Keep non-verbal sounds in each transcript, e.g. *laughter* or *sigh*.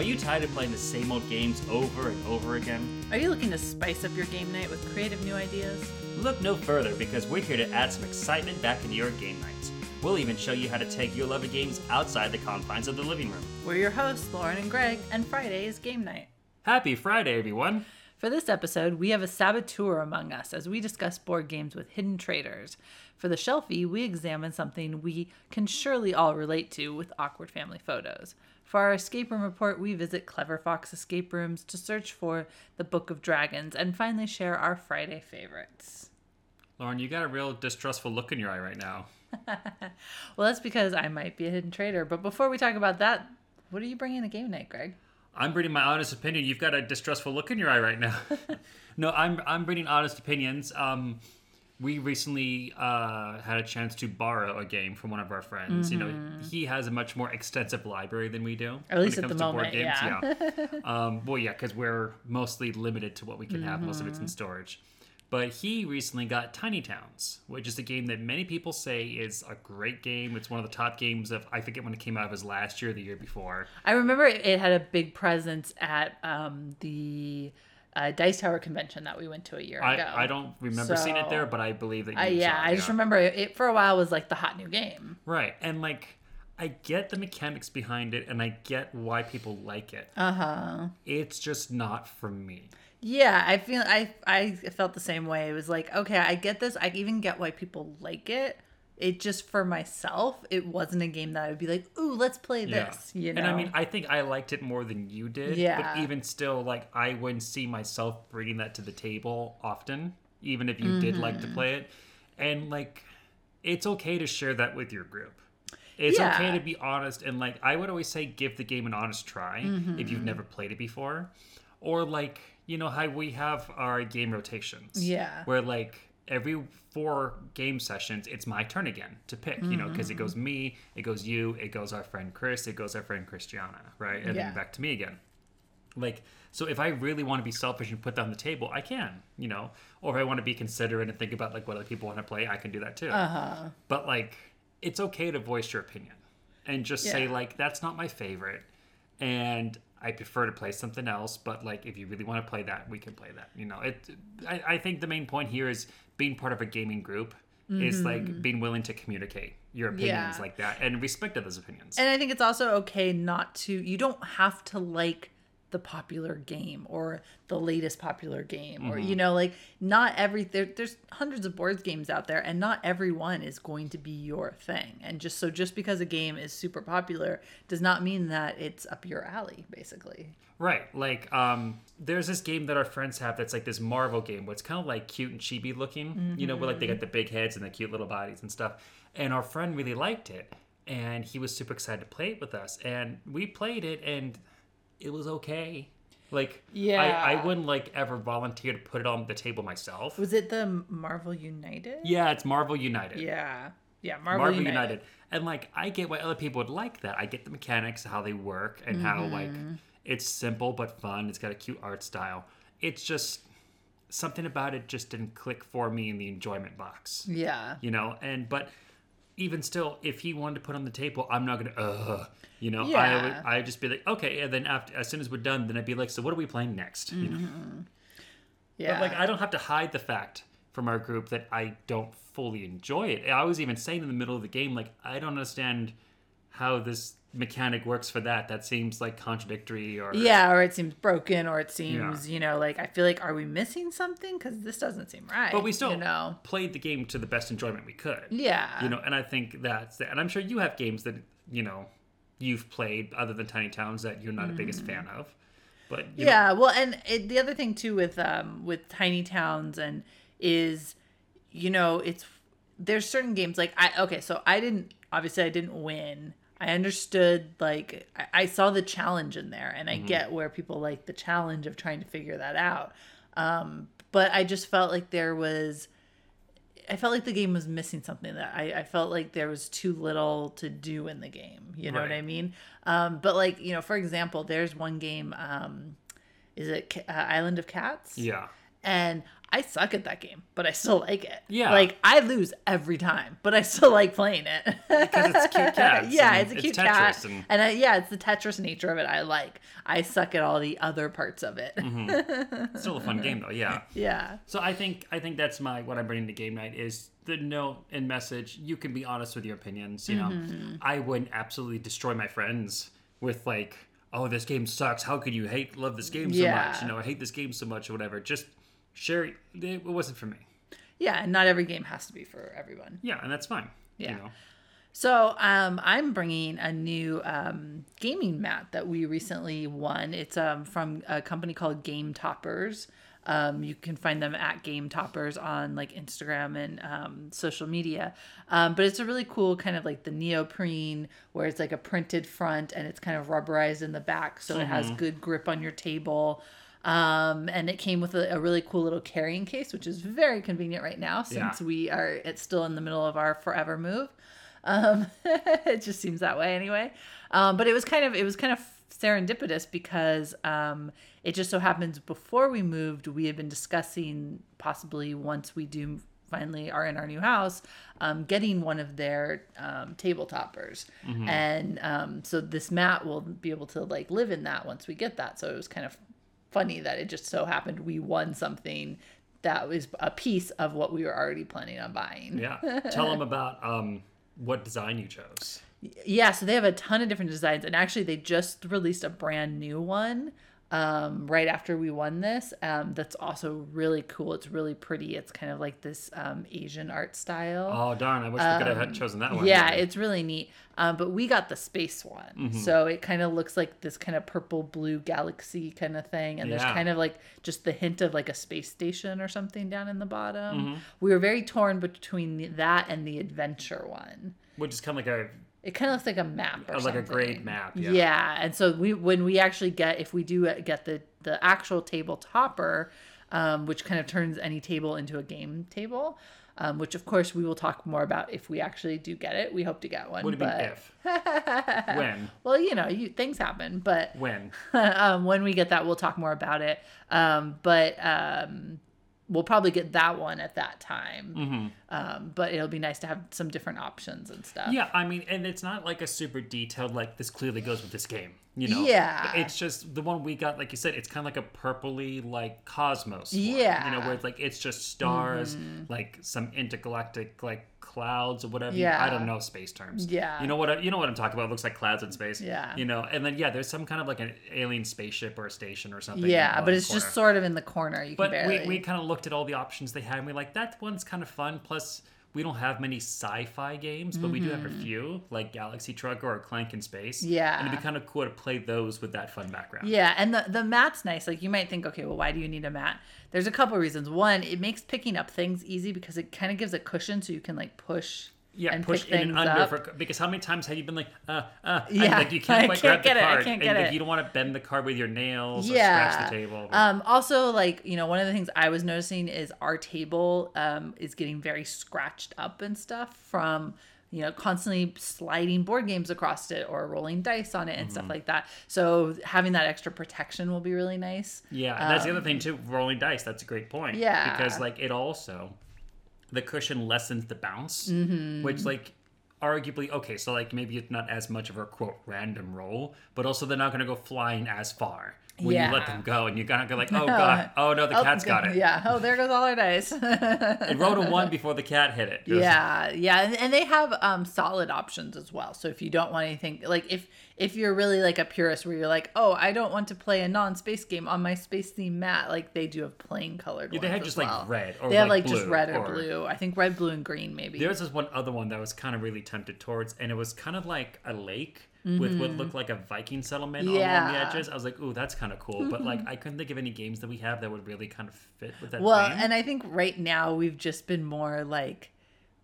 Are you tired of playing the same old games over and over again? Are you looking to spice up your game night with creative new ideas? Look no further because we're here to add some excitement back into your game nights. We'll even show you how to take your love of games outside the confines of the living room. We're your hosts, Lauren and Greg, and Friday is game night. Happy Friday, everyone! For this episode, we have a saboteur among us as we discuss board games with hidden traitors. For the shelfie, we examine something we can surely all relate to with awkward family photos. For our escape room report, we visit Clever Fox escape rooms to search for the Book of Dragons and finally share our Friday favorites. Lauren, you got a real distrustful look in your eye right now. *laughs* Well, that's because I might be a hidden traitor. But before we talk about that, what are you bringing to game night, Greg? I'm bringing my honest opinion. You've got a distrustful look in your eye right now. *laughs* no, I'm I'm bringing honest opinions. Um, we recently uh, had a chance to borrow a game from one of our friends. You know, he has a much more extensive library than we do. At when least it at the comes to board games. yeah. yeah. *laughs* Um, well, yeah, because we're mostly limited to what we can have. Most of it's in storage. But he recently got Tiny Towns, which is a game that many people say is a great game. It's one of the top games of I forget when it came out. It was last year, or the year before. I remember it had a big presence at um, the uh, Dice Tower convention that we went to a year ago. I, I don't remember seeing it there, but I believe that you I, yeah, saw it, I just remember it, it for a while was like the hot new game. Right. And like I get the mechanics behind it and I get why people like it. Uh huh. It's just not for me. Yeah, I feel I I felt the same way. It was like, okay, I get this. I even get why people like it. It just for myself, it wasn't a game that I would be like, ooh, let's play this. You know, And I mean, I think I liked it more than you did. Yeah. But even still, like, I wouldn't see myself bringing that to the table often, even if you did like to Mm-hmm. play it. And, like, it's okay to share that with your group. It's Yeah. okay to be honest. And, like, I would always say give the game an honest try if Mm-hmm. you've never played it before. Or, like, you know, how we have our game rotations. Yeah. Where, like, every four game sessions, it's my turn again to pick, you know, because it goes Mm-hmm. me, it goes you, it goes our friend Chris, it goes our friend Christiana, right? And Yeah. then back to me again. Like, so if I really want to be selfish and put that on the table, I can, you know, or if I want to be considerate and think about like what other people want to play, I can do that too. uh-huh. But like, it's okay to voice your opinion and just say like, that's not my favorite, and I prefer to play something else. But like, if you really want to play that, we can play that. You know, it. I, I think the main point here is being part of a gaming group is like being willing to communicate your opinions Mm-hmm. Yeah. like that and respect others' opinions. And I think it's also okay not to, you don't have to like the popular game or the latest popular game or, Mm-hmm. you know, like not every, there, there's hundreds of board games out there and not every one is going to be your thing. And just so, just because a game is super popular does not mean that it's up your alley, basically. Right. Like, um, there's this game that our friends have that's like this Marvel game where it's kind of like cute and chibi looking, you know, where like they got the big heads and the cute little bodies and stuff. And our friend really liked it. And he was super excited to play it with us. And we played it and it was okay. Like, Yeah. I wouldn't like ever volunteer to put it on the table myself. Was it the Marvel United? Yeah, it's Marvel United. Yeah. Yeah. Marvel, Marvel United. United. And like I get why other people would like that. I get the mechanics, how they work, and how like Mm-hmm. it's simple but fun. It's got a cute art style. It's just something about it just didn't click for me in the enjoyment box. Yeah. You know, and but even still, if he wanted to put on the table, I'm not gonna uh you know, I would I'd just be like, okay, and then after as soon as we're done, then I'd be like, so what are we playing next? You know? Yeah. But like I don't have to hide the fact from our group that I don't fully enjoy it. I was even saying in the middle of the game, like I don't understand how this mechanic works for that. That seems like contradictory or Yeah, or it seems broken, or it seems, you know, like I feel like, are we missing something? Because this doesn't seem right. But we still you know, played the game to the best enjoyment we could. yeah, You know, and I think that's and I'm sure you have games that, you know, you've played other than Tiny Towns that you're not the biggest fan of. But you know, yeah. Well, and it, the other thing too with um with tiny towns and is, you know, it's there's certain games like I okay, so I didn't obviously I didn't win. I understood like I, I saw the challenge in there, and I get where people like the challenge of trying to figure that out. Um, but I just felt like there was I felt like the game was missing something that I, I felt like there was too little to do in the game. You know what I mean? Um, but like, you know, for example, there's one game, um, is it uh, Island of Cats? yeah. And I suck at that game, but I still like it. Yeah. Like I lose every time, but I still *laughs* like playing it. Because it's cute *laughs* cats yeah, it's a cute Tetris cat. and- And, I, yeah, it's the Tetris nature of it I like. I suck at all the other parts of it. Mm-hmm. *laughs* Still a fun game though, yeah. yeah. So I think I think that's my what I'm bringing to game night is the note and message. You can be honest with your opinions. You know, Mm-hmm. I wouldn't absolutely destroy my friends with like, oh, this game sucks. How could you hate love this game so Yeah. much? You know, I hate this game so much or whatever. Just share. It wasn't for me. Yeah, and not every game has to be for everyone. Yeah, and that's fine. Yeah. You know. So um, I'm bringing a new um, gaming mat that we recently won. It's um, from a company called Game Toppers. Um, you can find them at Game Toppers on like Instagram and um, social media. Um, but it's a really cool kind of like the neoprene where it's like a printed front and it's kind of rubberized in the back, so it has good grip on your table. Um, and it came with a, a really cool little carrying case, which is very convenient right now since Yeah. we are it's still in the middle of our forever move. Um, *laughs* it just seems that way anyway. Um, but it was kind of it was kind of serendipitous because um, it just so happens before we moved, we had been discussing possibly once we do finally are in our new house, um, getting one of their um, table toppers, and um, so this mat will be able to like live in that once we get that. So it was kind of funny that it just so happened we won something that was a piece of what we were already planning on buying. Yeah. Tell them about um, what design you chose. Yeah, so they have a ton of different designs, and actually, they just released a brand new one um, right after we won this. Um, that's also really cool. It's really pretty. It's kind of like this um, Asian art style. Oh darn! I wish we could have had chosen that one. Um, yeah, it's really neat. Um, but we got the space one, Mm-hmm. so it kind of looks like this kind of purple blue galaxy kind of thing, and there's kind of like just the hint of like a space station or something down in the bottom. Mm-hmm. We were very torn between that and the adventure one. which is kind of like a It kind of looks like a map or like a something. grade map, yeah. Yeah. and so we when we actually get if we do get the the actual table topper, um, which kind of turns any table into a game table. Um, which of course we will talk more about if we actually do get it. We hope to get one. what do you but if? *laughs* when? well, you know, you, things happen, but When? *laughs* um, when we get that, we'll talk more about it. Um, but um, we'll probably get that one at that time. Mm-hmm. Um, but it'll be nice to have some different options and stuff. Yeah, I mean, and it's not like a super detailed like this clearly goes with this game. You know? Yeah. It's just the one we got, like you said, it's kind of like a purpley like cosmos. one, Yeah. Mm-hmm. You know, where it's like it's just stars, like some intergalactic like clouds or whatever. Yeah. I don't know space terms. Yeah. You know what? I, you know what I'm talking about? It looks like clouds in space. Yeah. You know, and then yeah, there's some kind of like an alien spaceship or a station or something. Yeah, but it's just sort of in the corner. You can But barely. we, we kind of looked at all the options they had, and we like that one's kind of fun. Plus, we don't have many sci-fi games, but we do have a few, like Galaxy Trucker or Clank in Space. Mm-hmm. Yeah. and it'd be kind of cool to play those with that fun background. Yeah, and the the mat's nice. Like you might think, okay, well, why do you need a mat? There's a couple reasons. One, it makes picking up things easy because it kind of gives a cushion, so you can like push. Yeah, and push in and under for, because how many times have you been like, uh, uh, Yeah, like you can't quite can't grab the it, card, can't and like, you don't want to bend the card with your nails or scratch the table. Um, also, like you know, one of the things I was noticing is our table um, is getting very scratched up and stuff from you know constantly sliding board games across it or rolling dice on it and Mm-hmm. stuff like that. So having that extra protection will be really nice. Yeah, and that's the other thing too. Rolling dice. That's a great point. Um, Yeah. because like it also, the cushion lessens the bounce, Mm-hmm. which like arguably okay. So like maybe it's not as much of a quote random roll, but also they're not going to go flying as far when you let them go, and you're gonna go like, oh god, oh no, the Oh, cat's got it. Yeah. Oh, there goes all our dice. *laughs* It rolled a one before the cat hit it. It was- yeah. Yeah. And, and they have um solid options as well. So if you don't want anything like if if you're really like a purist where you're like oh i don't want to play a non-space game on my space theme mat like they do have plain colored Yeah, they as just, like, red or, they have like, like just red or, or- blue. I think red blue and green maybe. There's this one other one that I was kind of really tempted towards, and it was kind of like a lake with what looked like a Viking settlement along the Mm-hmm. Edges. I was like, ooh, that's kind of cool. But like, I couldn't think of any games that we have that would really kind of fit with that. well and i think right now we've just been more like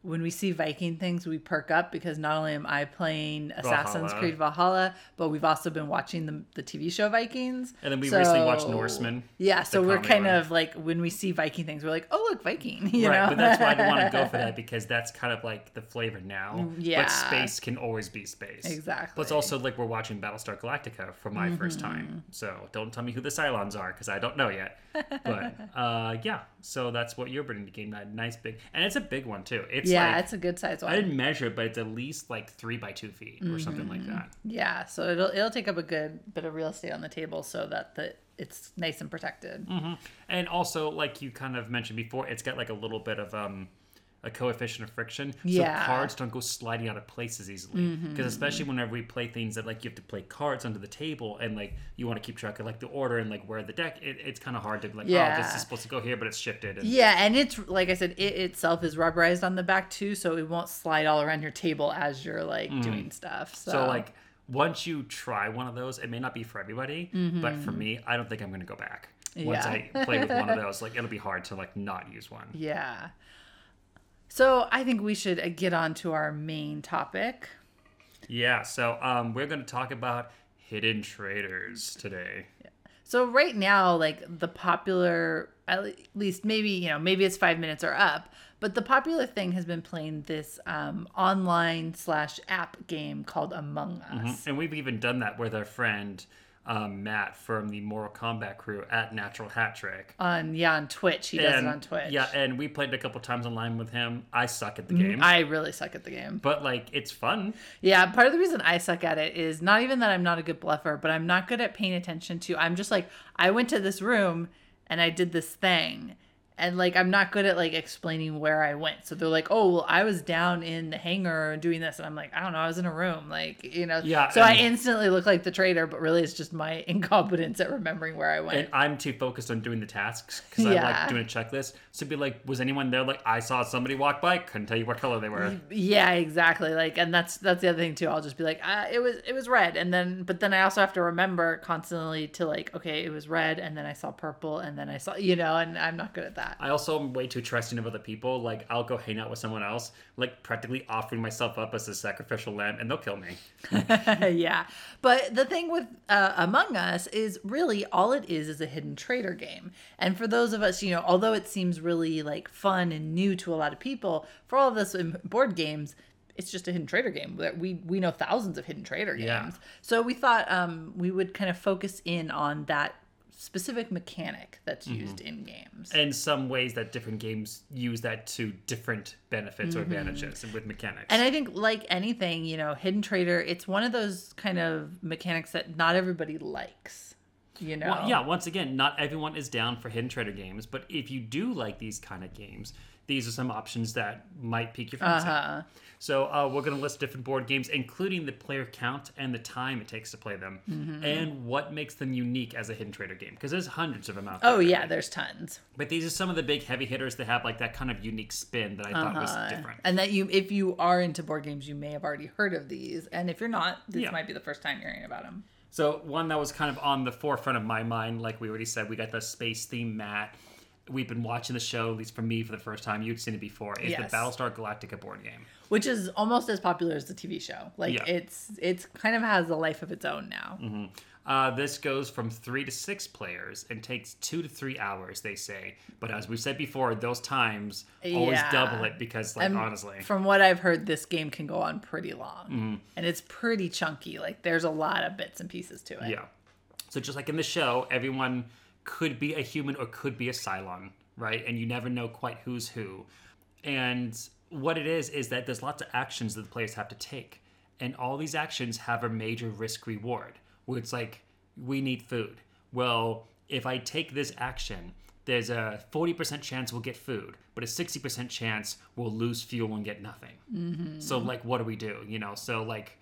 when we see Viking things, we perk up because not only am I playing Assassin's Valhalla. Creed Valhalla, but we've also been watching the, the TV show Vikings. And then we recently watched So- Norsemen, Yeah, so we're kind one. of like when we see Viking things, we're like, oh look, Viking. *laughs* You right? know? But that's why I want to go for *laughs* that because that's kind of like the flavor now. Mm, yeah. But space can always be space. Exactly. Plus, also like we're watching Battlestar Galactica for my first time, mm-hmm. so don't tell me who the Cylons are because I don't know yet. But uh, yeah, so that's what you're bringing to game night. Nice big, and it's a big one too. It's yeah, like it's a good size one. I didn't measure it, but it's at least like three by two feet or something Mm-hmm. like that. Yeah, so it'll it'll take up a good bit of real estate on the table so that the it's nice and protected. Mm-hmm. And also, like you kind of mentioned before, it's got like a little bit of um a coefficient of friction, Yeah. Mm-hmm. so cards don't go sliding out of places easily. Because especially whenever we play things that like you have to play cards under the table, and like you want to keep track of like the order and like where the deck, it, it's kind of hard to be like, oh, Yeah. this is supposed to go here, but it's shifted. And, Yeah, and it's like I said, it itself is rubberized on the back too, so it won't slide all around your table as you're like doing stuff. So, Mm. So like once you try one of those, it may not be for everybody, but for me, I don't think I'm gonna go back. Once Mm-hmm. Yeah. I play with one of *laughs* those, like it'll be hard to like not use one. yeah. So I think we should uh, get on to our main topic. Yeah, so um, we're going to talk about hidden traitors today. So right now, like the popular, at least maybe you know maybe it's five minutes or up, but the popular thing has been playing this um, online slash app game called Among Us. And we've even done that with our friend um, Matt from the Mortal Kombat crew at Natural Hat Trick. On yeah, on Twitch, he does it on Twitch. Yeah, and we played a couple times online with him. I suck at the game, I really suck at the game. but like it's fun. Yeah, part of the reason I suck at it is not even that I'm not a good bluffer, but I'm not good at paying attention to. I'm just like I went to this room and I did this thing. And like I'm not good at like explaining where I went. So they're like, "Oh, well, I was down in the hangar doing this." And I'm like, "I don't know, I was in a room." Like, you know. Yeah, So I instantly look like the traitor, but really it's just my *laughs* incompetence at remembering where I went. And I'm too focused on doing the tasks because I Yeah. like doing a checklist. So be like, was anyone there? Like, I saw somebody walk by, couldn't tell you what color they were. Yeah, exactly. Like, and that's that's the other thing too. I'll just be like, uh, it was it was red, and then but then I also have to remember constantly to like, okay, it was red, and then I saw purple, and then I saw, you know, and I'm not good at that. I also am way too trusting of other people. Like, I'll go hang out with someone else, like practically offering myself up as a sacrificial lamb, and they'll kill me. *laughs* yeah, but the thing with uh, Among Us is really all it is is a hidden traitor game, and for those of us, you know, although it seems really like fun and new to a lot of people, for all of us in board games. It's just a hidden traitor game. That We we know thousands of hidden traitor games. Yeah. So we thought um, we would kind of focus in on that specific mechanic that's used in games. and some ways that different games use that to different benefits or advantages with mechanics. Mm-hmm. And I think, like anything, you know, Hidden Traitor, it's one of those kind of mechanics that not everybody likes. You know? well, yeah, once again, not everyone is down for hidden traitor games, but if you do like these kind of games, these are some options that might pique your fancy. Uh-huh. So uh, we're going to list different board games, including the player count and the time it takes to play them, Mm-hmm. and what makes them unique as a hidden traitor game. Because there's hundreds of them out there. Oh, yeah, there's tons. But these are some of the big heavy hitters that have like that kind of unique spin that I thought was Uh, different. And that you, if you are into board games, you may have already heard of these. And if you're not, this Yeah. might be the first time hearing about them. So one that was kind of on the forefront of my mind, like we already said, we got the space theme mat. We've been watching the show, at least for me, for the first time. You'd seen it before. Is Yes. the Battlestar Galactica board game? Which is almost as popular as the TV show. Like Yeah. it's it's kind of has a life of its own now. Uh, this goes from three to six players and takes two to three hours, they say. But as we said before, those times always Yeah. double it because, like, And honestly, From what I've heard, this game can go on pretty long, Mm-hmm. and it's pretty chunky. Like there's a lot of bits and pieces to it. yeah. So just like in the show, everyone could be a human or could be a Cylon, right? And you never know quite who's who. And what it is is that there's lots of actions that the players have to take, and all these actions have a major risk reward. Where it's like we need food. Well, if I take this action, there's a 40% chance we'll get food, but a 60% chance we'll lose fuel and get nothing. Mm-hmm. So, like, what do we do? You know, so like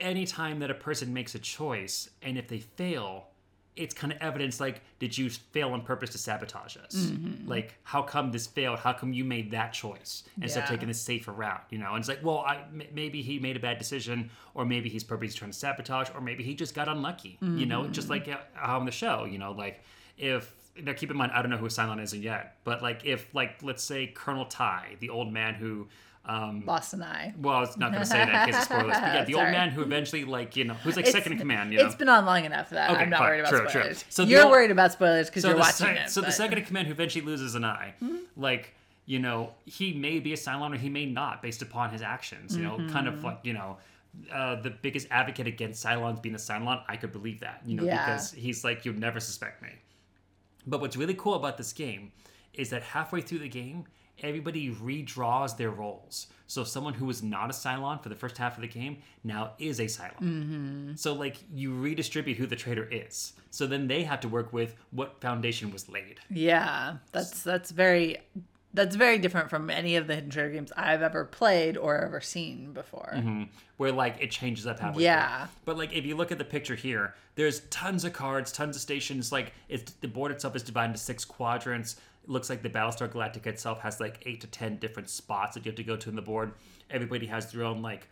anytime that a person makes a choice and if they fail it's kind of evidence like did you fail on purpose to sabotage us? Mm-hmm. like how come this failed? How come you made that choice instead of taking the safer route you know? And it's like well I, m- maybe he made a bad decision or maybe he's purposely trying to sabotage or maybe he just got unlucky you know? Just Mm-hmm. like uh, on the show you know? Like if now keep in mind I don't know who Cylon is yet, but like if like let's say Colonel Tigh, the old man who um Lost an eye. well, I was not going to say that in case of spoilers, but yeah, *laughs* the old man who eventually, like, you know, who's like It's- second in command, you know. It's been on long enough that Okay, I'm not fine. worried about True, true. spoilers. So You're old- worried about spoilers because you're watching sec- it. So the but- Mm-hmm. second in command who eventually loses an eye, like, you know, he may be a Cylon or he may not based upon his actions, you know, kind Mm-hmm. of like, you know, uh, the biggest advocate against Cylons being a Cylon, I could believe that, you know, Yeah. because he's like, you'd never suspect me. But what's really cool about this game is that halfway through the game, everybody redraws their roles. So someone who was not a Cylon for the first half of the game now is a Cylon. Mm-hmm. So like you redistribute who the traitor is. So then they have to work with what foundation was laid. Yeah, that's that's very that's very different from any of the hidden traitor games I've ever played or ever seen before. Where like it changes up halfway. Yeah. through. But like if you look at the picture here, there's tons of cards, tons of stations. Like it's the board itself is divided into six quadrants. It looks like the Battlestar Galactica itself has like eight to ten different spots that you have to go to in the board. Everybody has their own like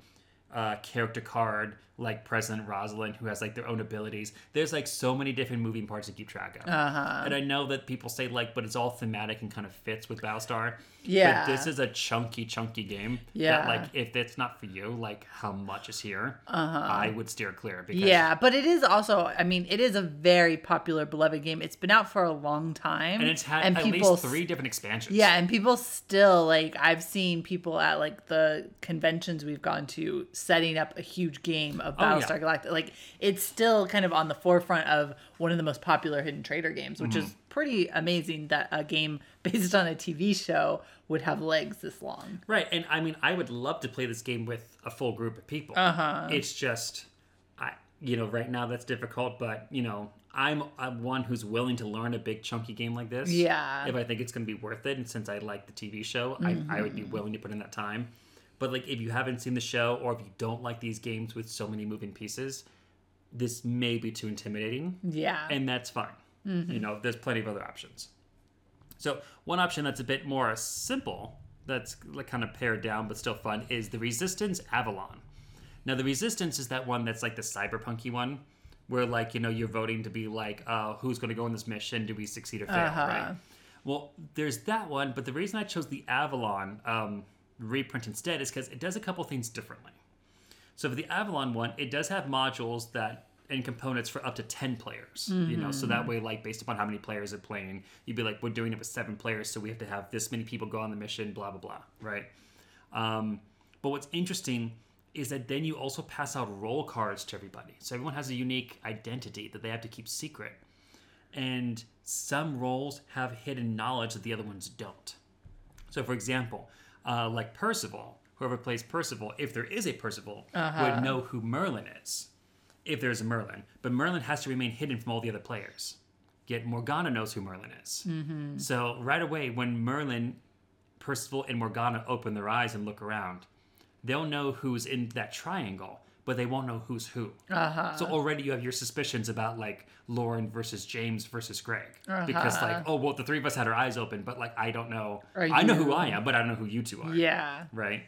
uh, character card, like President Rosalind, who has like their own abilities. There's like so many different moving parts to keep track of. Uh-huh. And I know that people say like, but it's all thematic and kind of fits with Battlestar. Yeah. But this is a chunky, chunky game. Yeah. That like, if it's not for you, like how much is here, Uh-huh. I would steer clear because. Yeah, but it is also I mean, it is a very popular beloved game. It's been out for a long time. and it's had and at people least three different expansions. Yeah, and people still like I've seen people at like the conventions we've gone to setting up a huge game of Oh, yeah. Battlestar Galactica. Like it's still kind of on the forefront of one of the most popular hidden traitor games, which Mm-hmm. is pretty amazing that a game *laughs* based on a TV show would have legs this long. Right, and I mean, I would love to play this game with a full group of people. Uh huh. It's just, I you know, right now that's difficult, but you know, I'm I'm one who's willing to learn a big chunky game like this. Yeah. If I think it's going to be worth it, and since I like the TV show, I, I would be willing to put in that time. But like, if you haven't seen the show, or if you don't like these games with so many moving pieces, this may be too intimidating, Yeah. and that's fine. You know, there's plenty of other options. So one option that's a bit more simple, that's like kind of pared down but still fun, is the Resistance Avalon. Now the Resistance is that one that's like the cyberpunky one, where like you know you're voting to be like, uh, who's going to go on this mission? Do we succeed or fail? Uh-huh. Right. Well, there's that one, but the reason I chose the Avalon um, reprint instead is because it does a couple things differently. So for the Avalon one, it does have modules that and components for up to 10 players you know so that way like based upon how many players are playing you'd be like we're doing it with seven players so we have to have this many people go on the mission blah blah blah right? Um, but what's interesting is that then you also pass out role cards to everybody. So everyone has a unique identity that they have to keep secret. And some roles have hidden knowledge that the other ones don't. So, for example, uh, like Percival, whoever plays Percival, if there is a Percival, would know who Merlin is, if there's a Merlin. But Merlin has to remain hidden from all the other players. Yet Morgana knows who Merlin is. So, right away, when Merlin, Percival, and Morgana open their eyes and look around, they'll know who's in that triangle, but they won't know who's who. Uh-huh. So already you have your suspicions about like Lauren versus James versus Greg. Because like oh well the three of us had our eyes open but like I don't know. Are I know who I am but I don't know who you two are. Yeah. right?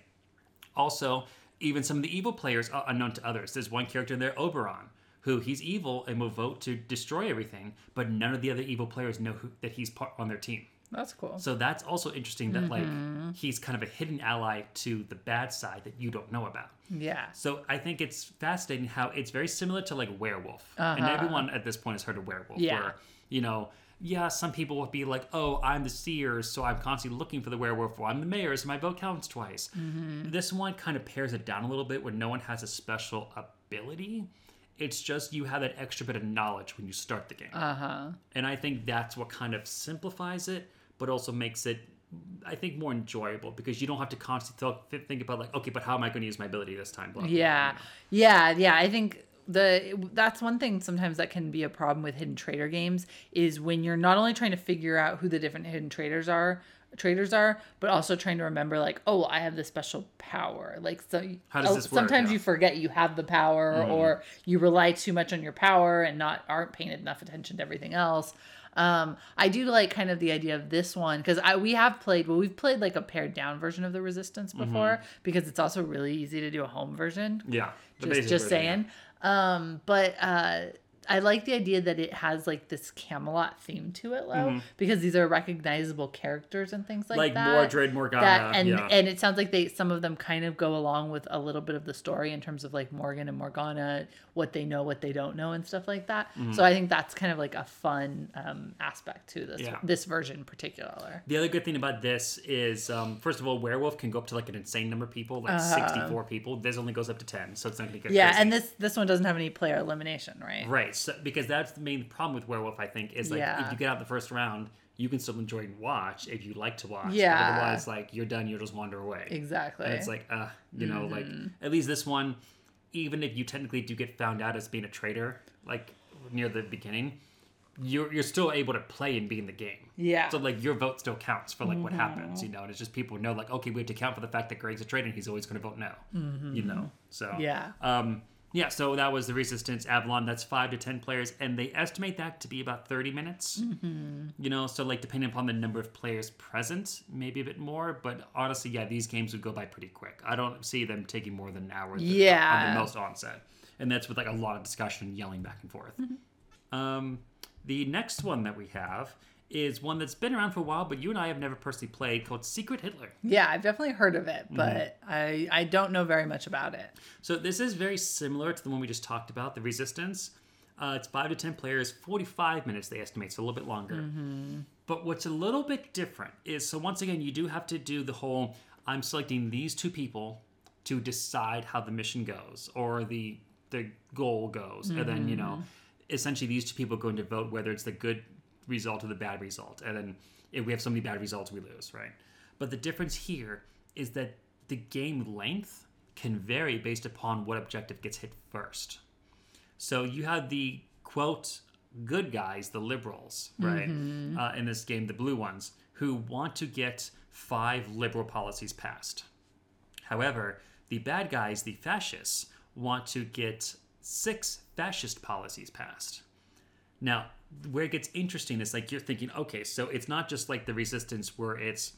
Also even some of the evil players are unknown to others. There's one character in there Oberon who he's evil and will vote to destroy everything but none of the other evil players know who, that he's part on their team That's cool. so that's also interesting that Mm-hmm. like he's kind of a hidden ally to the bad side that you don't know about Yeah. so I think it's fascinating how it's very similar to like werewolf, and everyone at this point has heard of werewolf. Uh-huh. Yeah. Where you know, yeah, some people will be like, "Oh, I'm the seers, so I'm constantly looking for the werewolf." Or I'm the mayor, so my vote counts twice. Mm-hmm. This one kind of pares it down a little bit, where no one has a special ability. It's just you have that extra bit of knowledge when you start the game, Uh huh. and I think that's what kind of simplifies it, but also makes it. I think more enjoyable because you don't have to constantly think about like, okay, but how am I going to use my ability this time? Blah, blah, blah, Yeah. you know? Yeah, yeah. I think the that's one thing sometimes that can be a problem with hidden traitor games is when you're not only trying to figure out who the different hidden traitors are traitors are but also trying to remember like oh i have this special power like so How does oh, this work? sometimes Yeah. you forget you have the power or you rely too much on your power and not aren't paying enough attention to everything else um i do like kind of the idea of this one because i we have played well we've played like a pared down version of the resistance before because it's also really easy to do a home version Yeah. just just version, yeah. saying um but uh I like the idea that it has like this Camelot theme to it, though, because these are recognizable characters and things like, Like that. Like Mordred, Morgana, That and yeah. and it sounds like they some of them kind of go along with a little bit of the story in terms of like Morgan and Morgana, what they know, what they don't know, and stuff like that. So I think that's kind of like a fun um, aspect to this Yeah. this version in particular. The other good thing about this is, um, first of all, werewolf can go up to like an insane number of people, like sixty-four people. This only goes up to ten, so it's not gonna get Uh-huh. Yeah, crazy. and this this one doesn't have any player elimination, right? right, so, because that's the main problem with werewolf. I think is like Yeah. if you get out the first round, you can still enjoy and watch if you like to watch. but Yeah. otherwise, like you're done, you'll just wander away. Exactly. And it's like, uh, you know, like Mm-hmm. at least this one, even if you technically do get found out as being a traitor, like near the beginning, you're you're still able to play and be in the game. Yeah. So like your vote still counts for like what happens, you know. And it's just people know like, okay, we have to count for the fact that Greg's a traitor. and He's always going to vote no. You know. So Mm-hmm. Yeah. Um. Yeah. So that was the Resistance Avalon. That's five to ten players, and they estimate that to be about thirty minutes. Mm-hmm. You know, so like depending upon the number of players present, maybe a bit more. But honestly, yeah, these games would go by pretty quick. I don't see them taking more than an hour. Yeah. On the most onset, and that's with like a lot of discussion and yelling back and forth. Um, the next one that we have is one that's been around for a while, but you and I have never personally played, called Secret Hitler. Yeah, I've definitely heard of Mm-hmm. it, but I I don't know very much about it. So this is very similar to the one we just talked about, the Resistance. Uh, it's five to ten players, forty-five minutes they estimate, so a little bit longer. But what's a little bit different is so once again you do have to do the whole I'm selecting these two people to decide how the mission goes or the the goal goes, and then you know essentially these two people are going to vote whether it's the good result or the bad result, and then if we have so many bad results we lose, right? But the difference here is that the game length can vary based upon what objective gets hit first. So you have the quote good guys, the liberals, right? Uh, in this game, the blue ones, who want to get five liberal policies passed. However, the bad guys, the fascists, want to get six fascist policies passed. Now, where it gets interesting is like you're thinking, okay, so it's not just like the resistance where it's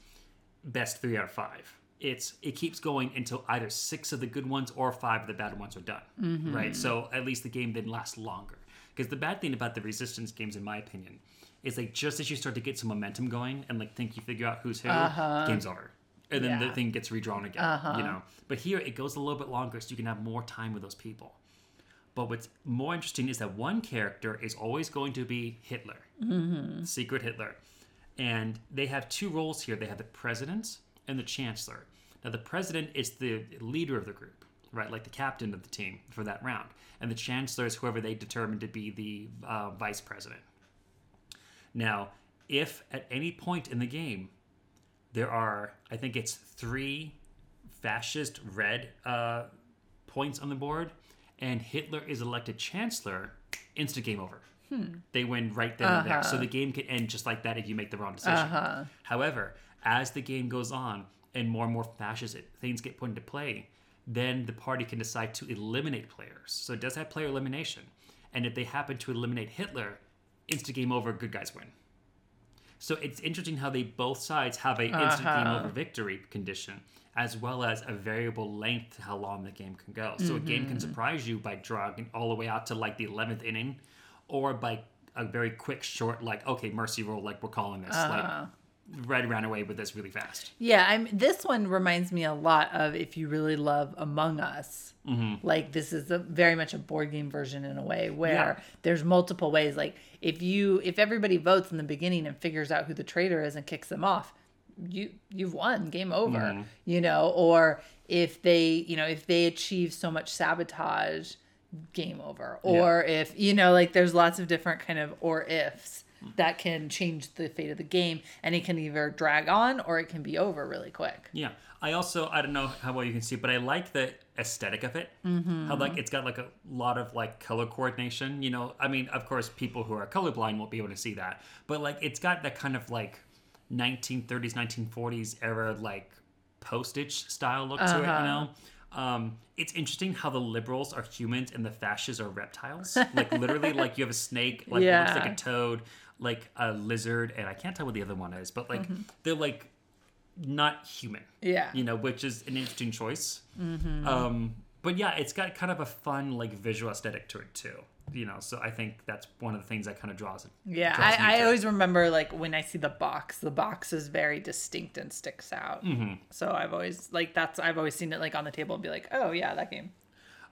best three out of five. It's it keeps going until either six of the good ones or five of the bad ones are done. Mm-hmm. Right. So at least the game then lasts longer. Because the bad thing about the resistance games, in my opinion, is like just as you start to get some momentum going and like think you figure out who's who, uh-huh. game's over. And then the thing gets redrawn again. You uh-huh. know. But here it goes a little bit longer so you can have more time with those people. But what's more interesting is that one character is always going to be Hitler, Secret Hitler. And they have two roles here they have the president and the chancellor. Now, the president is the leader of the group, right? Like the captain of the team for that round. And the chancellor is whoever they determine to be the uh, vice president. Now, if at any point in the game there are, I think it's three fascist red uh, points on the board, and Hitler is elected chancellor, instant game over. They win right then and there. So uh-huh. the game can end just like that if you make the wrong decision. Uh-huh. However, as the game goes on and more and more fascist things get put into play, then the party can decide to eliminate players. So it does have player elimination. And if they happen to eliminate Hitler, instant game over, good guys win. So it's interesting how they both sides have a instant game uh-huh. over victory condition, as well as a variable length to how long the game can go. So a game can surprise you by dragging all the way out to like the eleventh inning, or by a very quick, short, like okay, mercy roll, like we're calling this, like Red ran away with this really fast. Yeah, I'm. This one reminds me a lot of if you really love Among Us. Mm-hmm. Like this is a, very much a board game version in a way where Yeah. there's multiple ways. Like if you if everybody votes in the beginning and figures out who the traitor is and kicks them off, you you've won. Game over. Mm-hmm. You know, or if they you know if they achieve so much sabotage, game over. Or if you know like there's lots of different kind of or ifs that can change the fate of the game and it can either drag on or it can be over really quick. Yeah. I also I don't know how well you can see, but I like the aesthetic of it. Mm-hmm. How like it's got like a lot of like color coordination. You know, I mean, of course, people who are colorblind won't be able to see that, but like it's got that kind of like 1930s, 1940s era like postage style look to it. You know. Um, it's interesting how the liberals are humans and the fascists are reptiles. Like literally, like you have a snake, like it looks like a toad, like a lizard, and I can't tell what the other one is, but like they're like not human Yeah. you know, which is an interesting choice. Um, but yeah, it's got kind of a fun like visual aesthetic to it too. You know, so I think that's one of the things that kind of draws it. Yeah, draws I, I always remember like when I see the box, the box is very distinct and sticks out. Mm-hmm. So I've always like that's I've always seen it like on the table and be like, oh yeah, that game.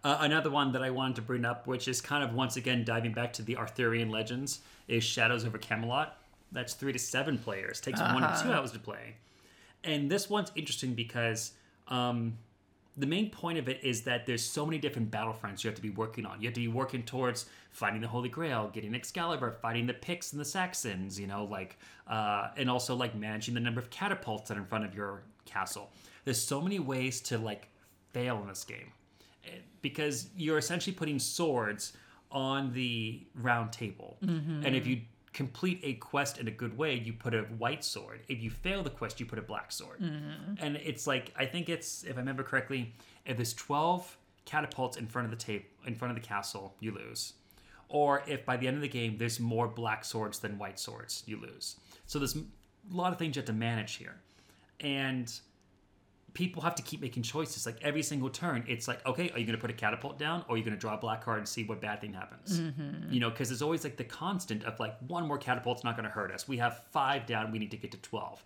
Uh, another one that I wanted to bring up, which is kind of once again diving back to the Arthurian legends, is Shadows over Camelot. That's three to seven players. Takes one to two hours to play. And this one's interesting because um, the main point of it is that there's so many different battlefronts you have to be working on. You have to be working towards finding the Holy Grail, getting Excalibur, fighting the Picts and the Saxons, you know, like, uh, and also like managing the number of catapults that are in front of your castle. There's so many ways to like fail in this game because you're essentially putting swords on the round table. And if you complete a quest in a good way, you put a white sword. If you fail the quest, you put a black sword. Mm-hmm. And it's like I think it's if I remember correctly, if there's 12 catapults in front of the tape in front of the castle, you lose. Or if by the end of the game there's more black swords than white swords, you lose. So there's a lot of things you have to manage here. And people have to keep making choices. Like every single turn, it's like, okay, are you going to put a catapult down, or are you going to draw a black card and see what bad thing happens? Mm-hmm. You know, because there's always like the constant of like one more catapult's not going to hurt us. We have five down, we need to get to twelve.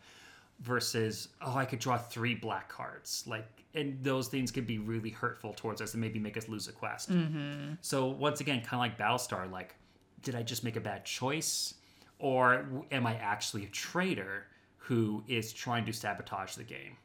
Versus, oh, I could draw three black cards. Like, and those things could be really hurtful towards us and maybe make us lose a quest. Mm-hmm. So once again, kind of like Battlestar, like, did I just make a bad choice, or am I actually a traitor who is trying to sabotage the game?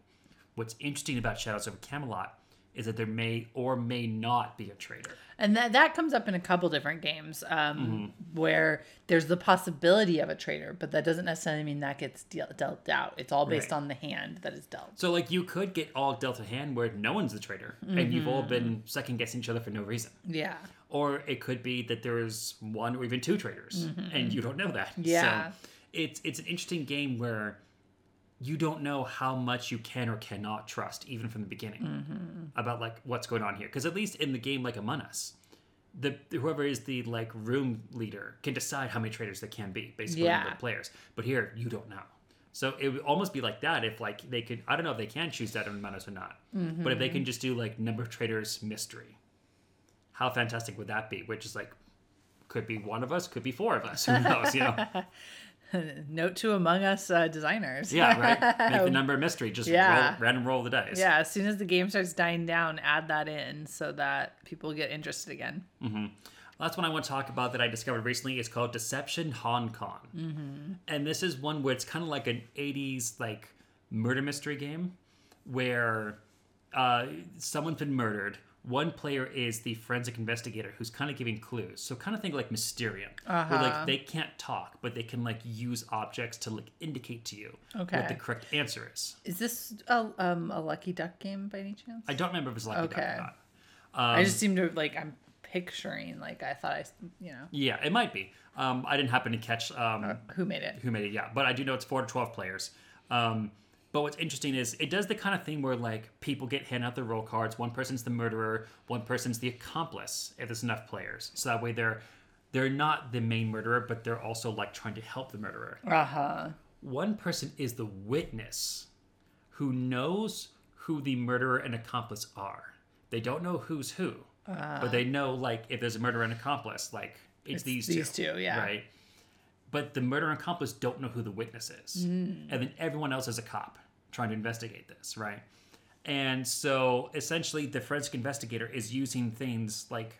What's interesting about Shadows over Camelot is that there may or may not be a traitor. And that that comes up in a couple different games um, mm-hmm. where there's the possibility of a traitor, but that doesn't necessarily mean that gets deal- dealt out. It's all based Right. on the hand that is dealt. So, like, you could get all dealt a hand where no one's the traitor, and you've all mm-hmm. been second guessing each other for no reason. Yeah. Or it could be that there is one or even two traitors, mm-hmm. and you don't know that. Yeah. So it's it's an interesting game where you don't know how much you can or cannot trust, even from the beginning, mm-hmm. about like what's going on here. Because at least in the game like Among Us, the whoever is the like room leader can decide how many traitors there can be based on Yeah. of players. But here you don't know. So it would almost be like that if like they could I don't know if they can choose that in Among Us or not. But if they can mm-hmm. just do like number of traitors mystery, how fantastic would that be? Which is like could be one of us, could be four of us. Who knows? You know? *laughs* *laughs* Note to Among Us uh, designers. Yeah, right. *laughs* Make the number a mystery. Just Yeah. roll, random roll the dice. Yeah, as soon as the game starts dying down, add that in so that people get interested again. Last one I want to talk about that I discovered recently is called Deception Hong Kong. Mm-hmm. And this is one where it's kind of like an 80s like murder mystery game where uh, someone's been murdered. One player is the forensic investigator who's kind of giving clues. So kind of think like Mysterium, where Uh-huh. like they can't talk, but they can like use objects to like indicate to you okay. what the correct answer is. Is this a, um, a Lucky Duck game by any chance? I don't remember if it's Lucky Duck Okay. or not. I just seem to like I'm picturing like I thought I you know Yeah, it might be. Um, I didn't happen to catch um, who made it. who made it yeah but i do know it's 4 to 12 players um, but what's interesting is it does the kind of thing where like people get handed out their roll cards. One person's the murderer one person's the accomplice if there's enough players. So that way they're they're not the main murderer but they're also like trying to help the murderer. Uh huh. one person is the witness who knows who the murderer and accomplice are. They don't know who's who but they know like if there's a murderer and accomplice like it's, It's these these two two, yeah. right? But the murderer and accomplice don't know who the witness is. Mm. and then everyone else is a cop trying to investigate this right? And so essentially the forensic investigator is using things like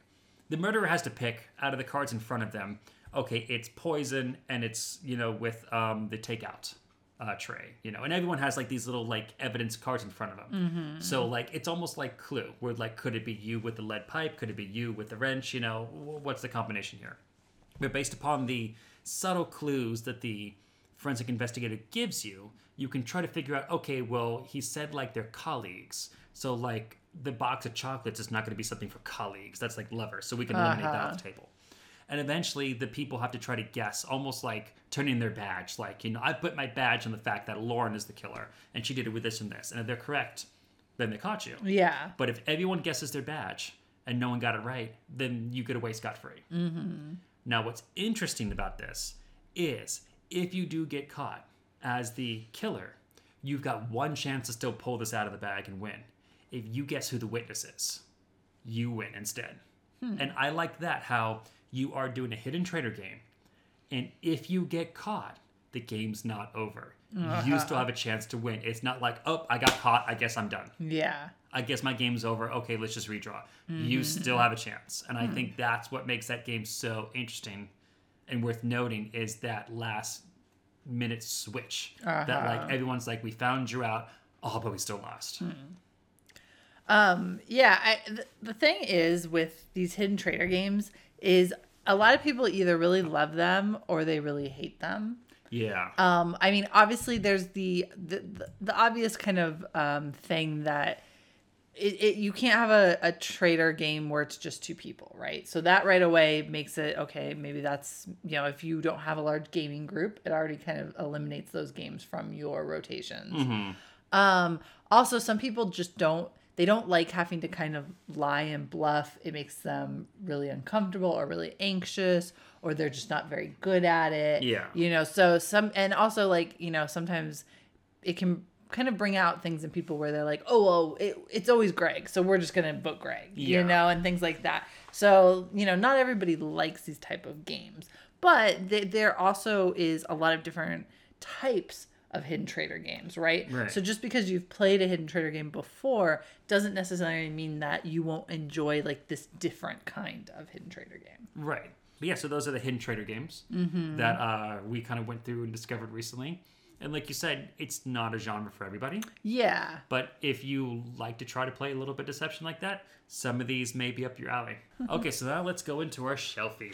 the murderer has to pick out of the cards in front of them okay it's poison and it's you know with um, the takeout uh, tray you know and everyone has like these little like evidence cards in front of them. So like it's almost like clue where like could it be you with the lead pipe? Could it be you with the wrench? You know what's the combination here? But based upon the subtle clues that the forensic investigator gives you, you can try to figure out okay, well, he said like they're colleagues. So, like, the box of chocolates is not going to be something for colleagues. That's like lovers. So, we can eliminate that off the table. And eventually, the people have to try to guess, almost like turning their badge. Like, you know, I put my badge on the fact that Lauren is the killer and she did it with this and this. And if they're correct, then they caught you. Yeah. But if everyone guesses their badge and no one got it right, then you get away scot free. Mm-hmm. Now, what's interesting about this is if you do get caught as the killer, you've got one chance to still pull this out of the bag and win. If you guess who the witness is, you win instead. Hmm. And I like that how you are doing a hidden traitor game, and if you get caught, the game's not over. You still have a *laughs* chance to win. It's not like, oh, I got caught. I guess I'm done. Yeah. I guess my game's over. Okay, let's just redraw. You mm-hmm. still have a chance. And I hmm. think that's what makes that game so interesting and worth noting is that last minute switch. That like everyone's like, we found you out. Oh, but we still lost. Um, yeah, I, th- the thing is with these hidden traitor games is a lot of people either really love them or they really hate them. Yeah. Um, I mean, obviously, there's the the, the, the obvious kind of um, thing that it, it you can't have a, a traitor game where it's just two people, right? So that right away makes it okay. Maybe that's you know if you don't have a large gaming group, it already kind of eliminates those games from your rotations. Um, also, some people just don't they don't like having to kind of lie and bluff. It makes them really uncomfortable or really anxious, or they're just not very good at it. Yeah. You know, so some, and also like, you know, sometimes it can kind of bring out things in people where they're like, oh, well, it, it's always Greg. So we're just going to book Greg, Yeah. you know, and things like that. So, you know, not everybody likes these type of games, but th- there also is a lot of different types of hidden traitor games, right? Right. So just because you've played a hidden traitor game before doesn't necessarily mean that you won't enjoy like this different kind of hidden traitor game. Right. But yeah, so those are the hidden traitor games that uh, we kind of went through and discovered recently. And like you said, it's not a genre for everybody. Yeah. But if you like to try to play a little bit deception like that, some of these may be up your alley. *laughs* okay, so now let's go into our shelfie.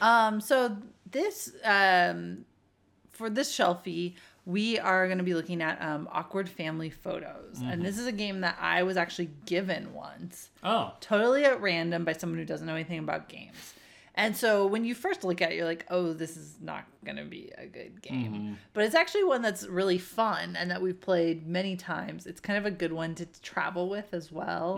Um, so this um, for this shelfie, we are going to be looking at um, awkward family photos, and this is a game that I was actually given once, Oh, totally at random by someone who doesn't know anything about games. And so when you first look at it, you're like, "Oh, this is not going to be a good game." But it's actually one that's really fun and that we've played many times. It's kind of a good one to travel with as well.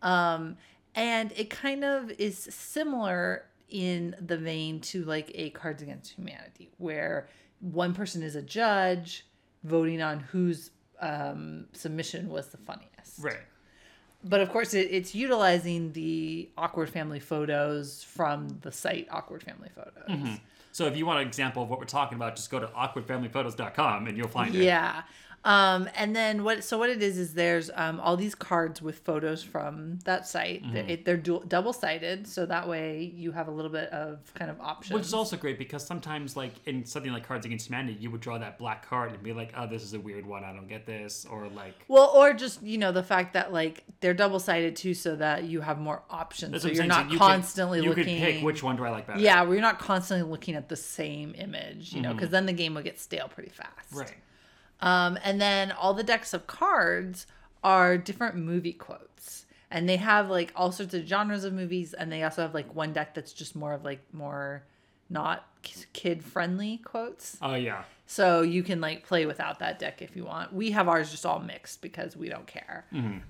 Um, and it kind of is similar in the vein to like a Cards Against Humanity, where one person is a judge voting on whose um, submission was the funniest. right. But of course, it, it's utilizing the awkward family photos from the site Awkward Family Photos. So if you want an example of what we're talking about, just go to awkwardfamilyphotos.com and you'll find it. Yeah. Um, and then what? So what it is is there's um, all these cards with photos from that site. Mm-hmm. They're, they're dual, double sided, so that way you have a little bit of kind of options. Which is also great because sometimes, like in something like Cards Against Humanity, you would draw that black card and be like, "Oh, this is a weird one. I don't get this," or like, well, or just you know the fact that like they're double sided too, so that you have more options. So you're not. So you could- constantly you looking. could pick which one do I like better. Yeah, where you're not constantly looking at the same image, you know, because then the game will get stale pretty fast. Mm-hmm. Right. Um, and then all the decks of cards are different movie quotes. And they have like all sorts of genres of movies. And they also have like one deck that's just more of like more not kid friendly quotes. Oh yeah. So you can like play without that deck if you want. We have ours just all mixed because we don't care.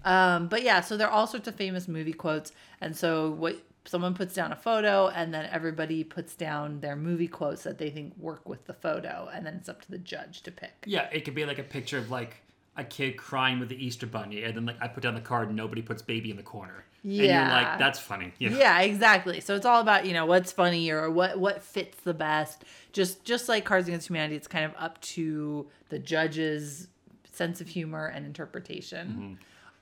Um, but yeah, so there are all sorts of famous movie quotes. And so what someone puts down a photo and then everybody puts down their movie quotes that they think work with the photo. And then it's up to the judge to pick. Yeah, it could be like a picture of like a kid crying with the Easter bunny, and then like I put down the card and nobody puts baby in the corner. And you're Yeah. like, that's funny. You know? yeah exactly so it's all about you know what's funny or what what fits the best just just like cards against humanity it's kind of up to the judge's sense of humor and interpretation mm-hmm.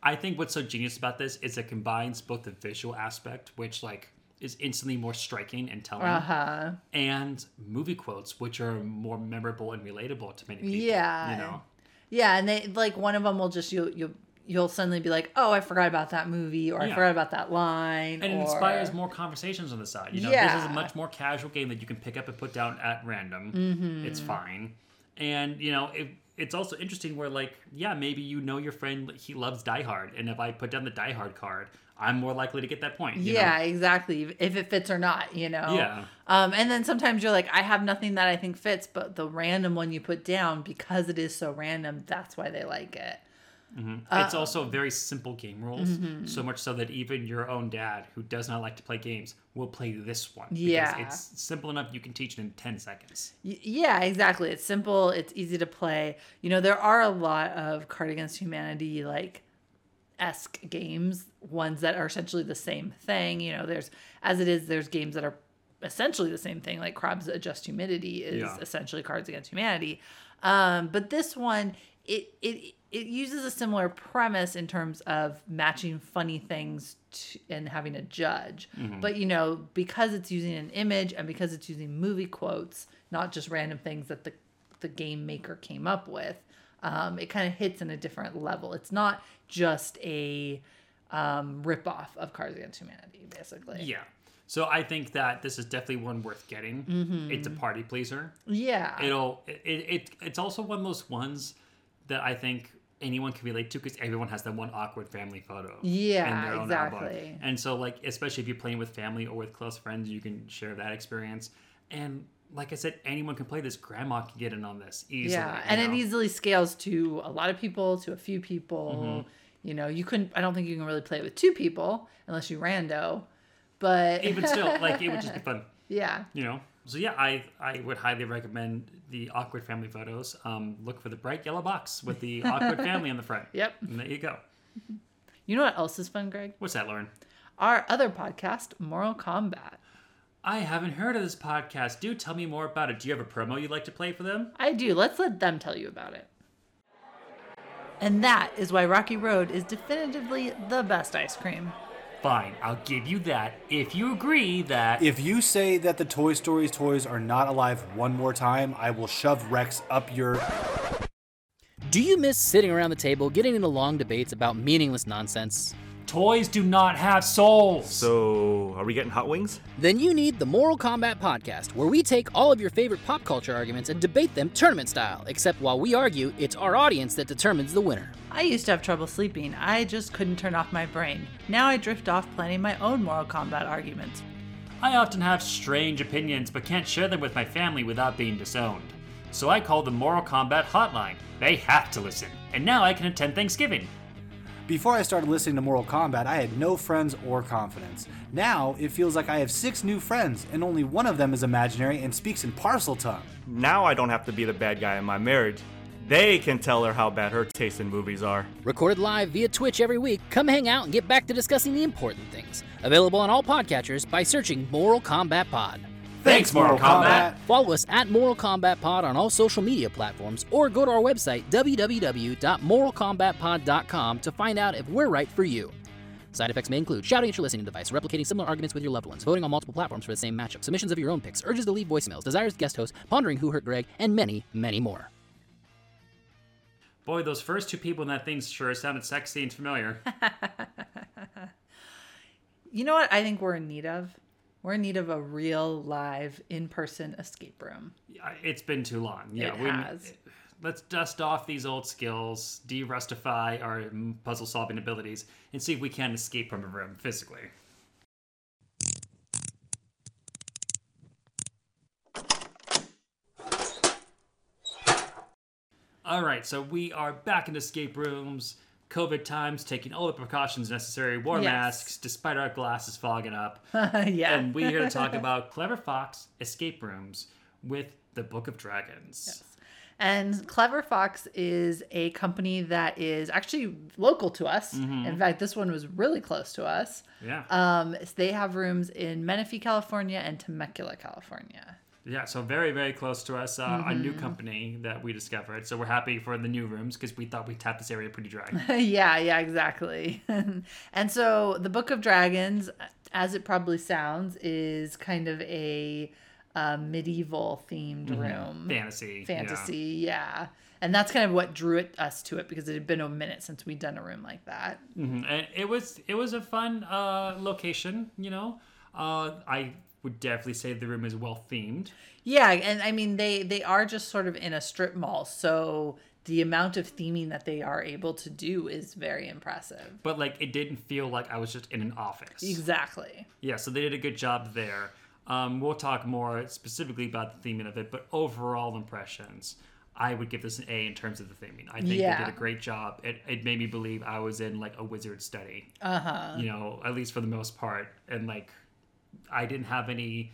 I think what's so genius about this is it combines both the visual aspect, which like is instantly more striking and telling, uh-huh and movie quotes, which are more memorable and relatable to many people. Yeah. You know? yeah and they like one of them will just you'll you'll you'll suddenly be like oh i forgot about that movie or i forgot about that line And it inspires more conversations on the side. You know, this is a much more casual game that you can pick up and put down at random. Mm-hmm. It's fine. And, you know, it, it's also interesting where, like, yeah, maybe you know your friend, he loves Die Hard. And if I put down the Die Hard card, I'm more likely to get that point. you know? yeah exactly if it fits or not you know Yeah. um and then sometimes you're like i have nothing that i think fits but the random one you put down because it is so random that's why they like it Mm-hmm. Uh, it's also very simple game rules, mm-hmm. so much so that even your own dad, who does not like to play games, will play this one. because Yeah. it's simple enough you can teach it in ten seconds. Y- Yeah, exactly. It's simple. It's easy to play. You know, there are a lot of Card Against Humanity like esque games, ones that are essentially the same thing. You know, there's as it is, there's games that are essentially the same thing. Like Crab's Adjust Humidity is Yeah. essentially Cards Against Humanity. Um, but this one, it it it uses a similar premise in terms of matching funny things to, and having a judge. But you know, because it's using an image and because it's using movie quotes, not just random things that the the game maker came up with, um, it kind of hits in a different level. It's not just a um, ripoff of Cards Against Humanity, basically. Yeah. So I think that this is definitely one worth getting. It's a party pleaser. Yeah. It'll it, it it's also one of those ones that I think anyone can relate to because everyone has that one awkward family photo. Yeah, in their own album. exactly. And so like especially if you're playing with family or with close friends, you can share that experience. And like I said, anyone can play this. Grandma can get in on this easily. yeah, and it easily scales to a lot of people, to a few people. Mm-hmm. You know, you couldn't. I don't think you can really play it with two people unless you rando. But even still, like it would just be *laughs* fun. yeah, you know so yeah i i would highly recommend the awkward family photos um look for the bright yellow box with the *laughs* awkward family on the front Yep. and there you go *laughs* you know what else is fun, Greg? what's that lauren Our other podcast, Moral Combat. i haven't heard of this podcast do tell me more about it do you have a promo you'd like to play for them I do. Let's let them tell you about it. And that is why Rocky Road is definitively the best ice cream. Fine i'll give you that if you agree that If you say that the Toy Stories toys are not alive one more time, I will shove Rex up your. Do you miss sitting around the table getting into long debates about meaningless nonsense? Toys do not have souls So, are we getting hot wings? Then you need the Moral Combat Podcast, where we take all of your favorite pop culture arguments and debate them tournament style, except while we argue, it's our audience that determines the winner. I used to have trouble sleeping. I just couldn't turn off my brain. Now I drift off planning my own Moral Combat arguments. i often have strange opinions but can't share them with my family without being disowned so i call the moral combat hotline they have to listen and now i can attend thanksgiving Before I started listening to Moral Combat, I had no friends or confidence. Now it feels like I have six new friends, and only one of them is imaginary and speaks in Parseltongue. Now I don't have to be the bad guy in my marriage. They can tell her how bad her taste in movies are. Recorded live via Twitch every week, come hang out and get back to discussing the important things. Available on all podcatchers by searching Moral Combat Pod. Thanks, Moral Combat. Follow us at Moral Combat Pod on all social media platforms or go to our website www.moralcombatpod.com to find out if we're right for you. Side effects may include shouting at your listening device, replicating similar arguments with your loved ones, voting on multiple platforms for the same matchup, submissions of your own picks, urges to leave voicemails, desires guest hosts, pondering who hurt Greg, and many, many more. Boy, those first two people in that thing sure sounded sexy and familiar. *laughs* You know what I think we're in need of? We're in need of a real live in person escape room. It's been too long. Yeah, It has. Let's dust off these old skills, de-rustify our puzzle-solving abilities, and see if we can escape from a room physically. All right, so we are back in escape rooms. COVID times, taking all the precautions necessary, wore Yes. masks, despite our glasses fogging up. *laughs* yeah. And we're here to talk *laughs* about Clever Fox escape rooms with the Book of Dragons. Yes. And Clever Fox is a company that is actually local to us. In fact, this one was really close to us. Yeah. Um, they have rooms in Menifee, California, and Temecula, California. Yeah, so very, very close to us. Uh, A new company that we discovered. So we're happy for the new rooms because we thought we tapped this area pretty dry. *laughs* yeah, yeah, exactly. *laughs* and so the Book of Dragons, as it probably sounds, is kind of a uh, medieval themed room. Fantasy. Fantasy, yeah. And that's kind of what drew it, us to it because it had been a minute since we'd done a room like that. Mhm. And it was it was a fun uh, location, you know. Uh, I would definitely say the room is well themed. Yeah, and I mean they they are just sort of in a strip mall, so the amount of theming that they are able to do is very impressive. But like it didn't feel like I was just in an office. Exactly. Yeah, so they did a good job there. Um, we'll talk more specifically about the theming of it, but overall impressions. I would give this an A in terms of the theming. I think they did a great job. It, it made me believe I was in like a wizard study. Uh huh. You know, at least for the most part, and like I didn't have any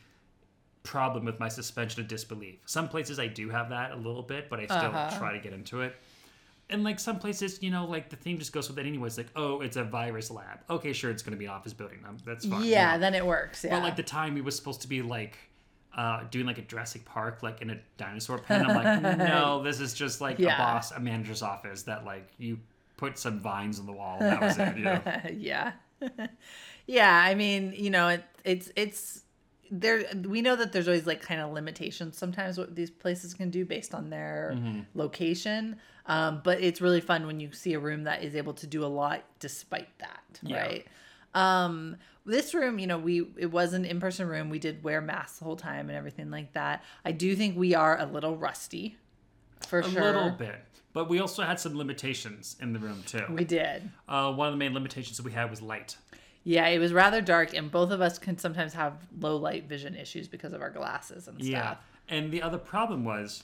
problem with my suspension of disbelief. Some places I do have that a little bit, but I still Uh-huh. try to get into it. And like some places, you know, like the theme just goes with it anyway. It's like, oh, it's a virus lab. Okay, sure, it's going to be an office building. That's fine. you Yeah, then it works. Yeah. But like the time we was supposed to be like uh, doing like a Jurassic Park, like in a dinosaur pen. I'm like, *laughs* no, this is just like Yeah. a boss, a manager's office that like you put some vines on the wall. And that was it. You know? *laughs* yeah. *laughs* yeah, I mean, you know, it, it's it's there we know that there's always like kind of limitations sometimes what these places can do based on their Mm-hmm. location. Um, but it's really fun when you see a room that is able to do a lot despite that, Yeah. right? Um, this room, you know, we it was an in-person room. We did wear masks the whole time and everything like that. I do think we are a little rusty, for A sure. A little bit. But we also had some limitations in the room too. We did. Uh, one of the main limitations that we had was light. Yeah, it was rather dark, and both of us can sometimes have low light vision issues because of our glasses and stuff. Yeah. And the other problem was,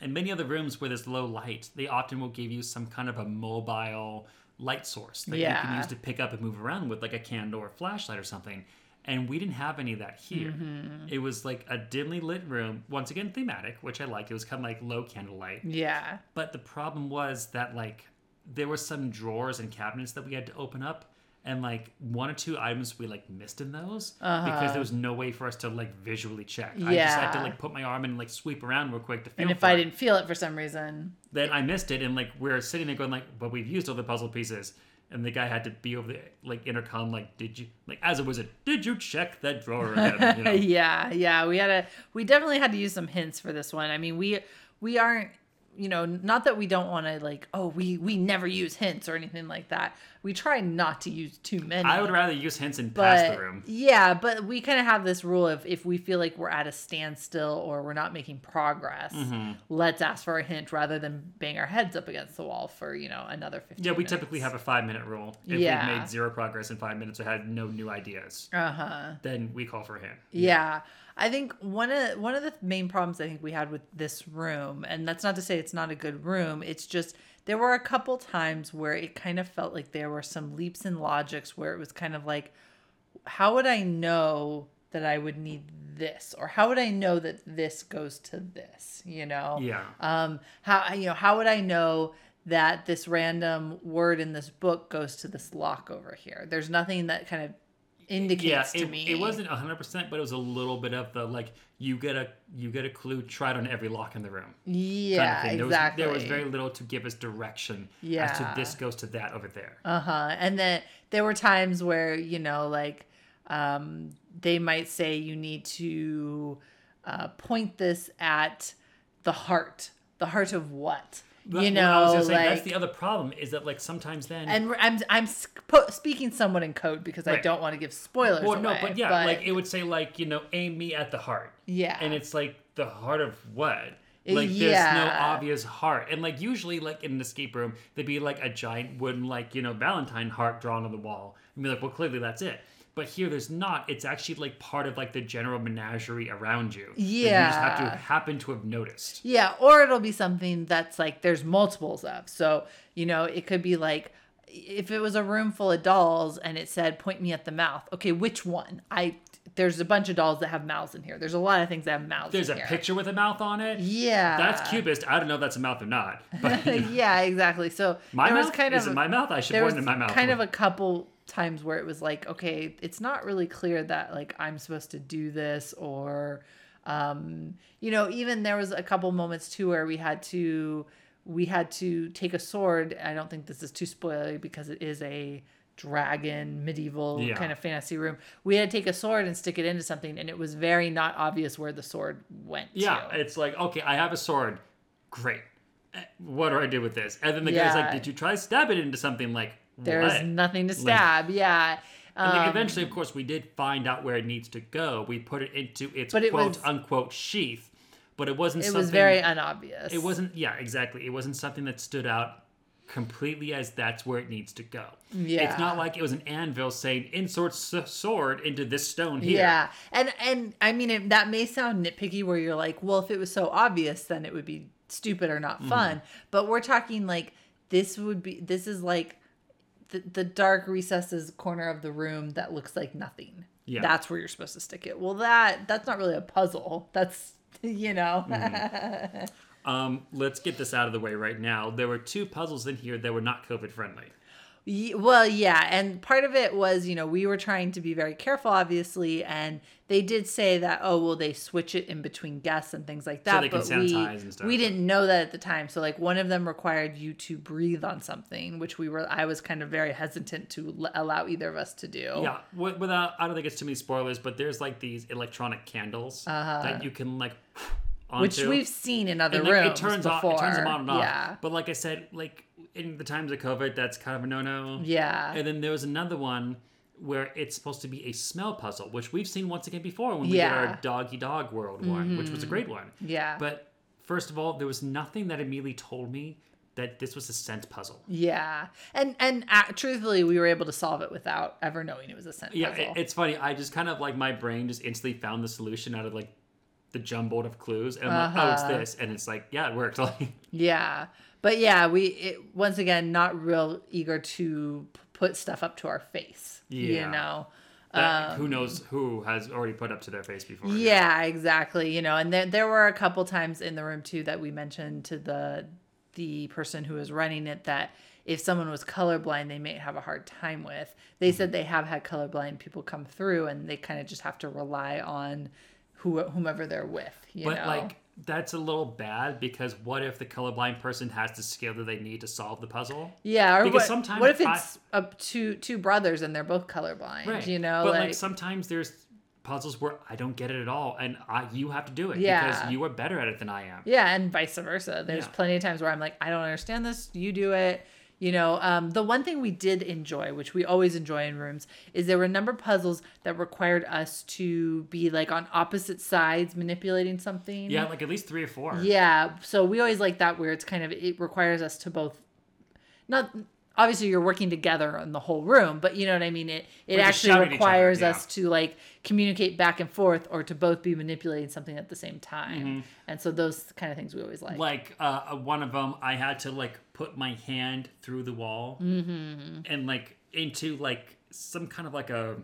in many other rooms where there's low light, they often will give you some kind of a mobile light source that you can use to pick up and move around with, like a candle or a flashlight or something. And we didn't have any of that here. Mm-hmm. It was like a dimly lit room, once again thematic, which I like. It was kind of like low candlelight. Yeah. But the problem was that like there were some drawers and cabinets that we had to open up, and like one or two items we like missed in those uh-huh. because there was no way for us to like visually check. I just had to like put my arm and like sweep around real quick to feel. And if I it. didn't feel it for some reason, then I missed it, and like we're sitting there going like, but we've used all the puzzle pieces. And the guy had to be over the like intercom, like, did you like as a wizard? Did you check that drawer again? You *laughs* know? yeah, yeah, we had a we definitely had to use some hints for this one. I mean, we we aren't you know not that we don't want to like oh we we never use hints or anything like that. We try not to use too many. I would rather use hints and pass the room. yeah, but we kind of have this rule of if we feel like we're at a standstill or we're not making progress, Mm-hmm. let's ask for a hint rather than bang our heads up against the wall for you know another fifteen. Yeah, we typically have a five minute rule. If Yeah. we've made zero progress in five minutes or had no new ideas, Uh huh. then we call for a hint. Yeah. I think one of one of the main problems I think we had with this room, and that's not to say it's not a good room, it's just there were a couple times where it kind of felt like there were some leaps in logics where it was kind of like, how would I know that I would need this? Or how would I know that this goes to this? You know? Yeah. Um, how you know, how would I know that this random word in this book goes to this lock over here? There's nothing that kind of indicates yeah, to it, me. it wasn't hundred percent, but it was a little bit of the like you get a you get a clue, try it on every lock in the room. Yeah, kind of. There exactly. Was, there was very little to give us direction as Yeah. to this goes to that over there. Uh huh. And then there were times where you know, like, um, they might say you need to uh, point this at the heart. The heart of what? But you what I was know, gonna say, like. that's the other problem is that like sometimes then and I'm I'm sp- speaking somewhat in code because I don't want to give spoilers. well, no, away, but yeah, like it would say like you know aim me at the heart. Yeah. and it's like the heart of what? Uh, Like there's no obvious heart, and like usually like in an escape room there'd be like a giant wooden like you know Valentine heart drawn on the wall, and be like, well clearly that's it. But here there's not. It's actually like part of like the general menagerie around you. Yeah, you just have to happen to have noticed. Yeah, or it'll be something that's like there's multiples of. So, you know, it could be like if it was a room full of dolls and it said point me at the mouth. Okay, which one? I there's a bunch of dolls that have mouths in here. There's a lot of things that have mouths There's a here. picture with a mouth on it. Yeah. That's cubist. I don't know if that's a mouth or not. But *laughs* yeah, exactly. So my mouth kind is of it my mouth. I should point put was it in my mouth. kind of a couple times where it was like, okay, it's not really clear that like I'm supposed to do this or um you know, even there was a couple moments too where we had to we had to take a sword. I don't think this is too spoilery because it is a dragon medieval Yeah. kind of fantasy room. We had to take a sword and stick it into something and it was very not obvious where the sword went Yeah, to. it's like, okay, I have a sword. Great. Eh, What do I do with this? And then the guy's like, did you try stab it into something like There's what? nothing to stab. yeah. And then Um, eventually, of course, we did find out where it needs to go. We put it into its it quote was- unquote sheath, but it wasn't it something. was very unobvious. It wasn't. Yeah, exactly. It wasn't something that stood out completely as that's where it needs to go. Yeah. It's not like it was an anvil saying insert s- sword into this stone here. Yeah, and and I mean it, that may sound nitpicky, where you're like, well, if it was so obvious, then it would be stupid or Mm-hmm. not fun. But we're talking like this would be this is like the, the dark recesses corner of the room that looks like nothing. Yeah. That's where you're supposed to stick it. Well, that that's not really a puzzle. That's *laughs* you know. Mm-hmm. *laughs* Um, let's get this out of the way right now. There were two puzzles in here that were not COVID friendly. Well, yeah, and part of it was, you know, we were trying to be very careful, obviously, and they did say that, oh, well, they switch it in between guests and things like that. they can but we, sanitize and stuff. we didn't know that at the time. So, like, one of them required you to breathe on something, which we were, I was kind of very hesitant to l- allow either of us to do. Yeah, without I don't think it's too many spoilers, but there's like these electronic candles that you can like *sighs* onto. Uh-huh. Which we've seen in other and like, rooms it turns before. it turns them on and off. Yeah. But like I said, like in the times of COVID, that's kind of a no-no. Yeah. And then there was another one where it's supposed to be a smell puzzle, which we've seen once again before when we did Yeah. Mm-hmm. our doggy dog world one, which was a great one. Yeah. But first of all, there was nothing that immediately told me that this was a scent puzzle. Yeah. And, and uh, truthfully, we were able to solve it without ever knowing it was a scent Yeah, puzzle. it, it's funny. I just kind of like my brain just instantly found the solution out of like the jumbled of clues, and I'm like, oh, it's Uh-huh. this, and it's like, yeah, it worked. Like, *laughs* Yeah. But yeah, we it, once again not real eager to p- put stuff up to our face. Yeah. You know. that, who knows who has already put up to their face before? Um, Yeah, exactly. You know, and there there were a couple times in the room too that we mentioned to the the person who was running it that if someone was colorblind, they may have a hard time with. They said they have had colorblind people come through, and they kind of just have to rely on who whomever they're with. You but know? like that's a little bad because what if the colorblind person has the skill that they need to solve the puzzle? Yeah, or Because what, sometimes what if it's up two two brothers and they're both colorblind? Right. You know, but like, like, sometimes there's puzzles where I don't get it at all, and I you have to do it Yeah. because you are better at it than I am. yeah, and vice versa. There's Yeah. plenty of times where I'm like, I don't understand this. You do it. You know, um, the one thing we did enjoy, which we always enjoy in rooms, is there were a number of puzzles that required us to be like on opposite sides manipulating something. Yeah, like at least three or four. Yeah, so we always like that where it's kind of it requires us to both not obviously you're working together in the whole room, but you know what I mean. It it We're actually other, requires yeah. us to like communicate back and forth or to both be manipulating something at the same time. And so those kind of things we always like. Mm-hmm. Like uh, one of them, I had to like put my hand through the wall Mm-hmm. and like into like some kind of like a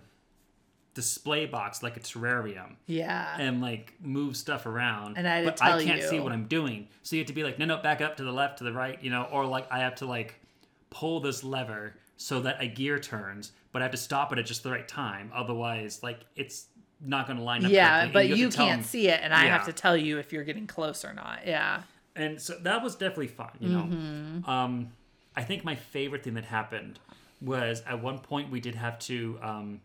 display box, like a terrarium. yeah. and like move stuff around. And I had to but I can't see what I'm doing. So you have to be like, no, no, back up to the left, to the right, you know, or like I have to like pull this lever so that a gear turns, but I have to stop it at just the right time. Otherwise, like it's not going to line up. yeah, but have you can't them- see it and I have to tell you if you're getting close or not. Yeah. And so that was definitely fun, you know. Mm-hmm. Um, I think my favorite thing that happened was at one point we did have to um,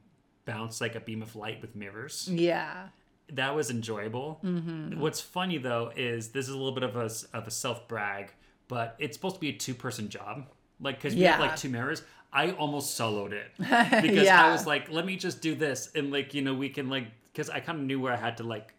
bounce like a beam of light with mirrors. Yeah. that was enjoyable. Mm-hmm. What's funny though is this is a little bit of a of a self brag, but it's supposed to be a two person job. Like because we have Yeah. like two mirrors, I almost soloed it *laughs* because Yeah. I was like, let me just do this and like you know we can like because I kind of knew where I had to like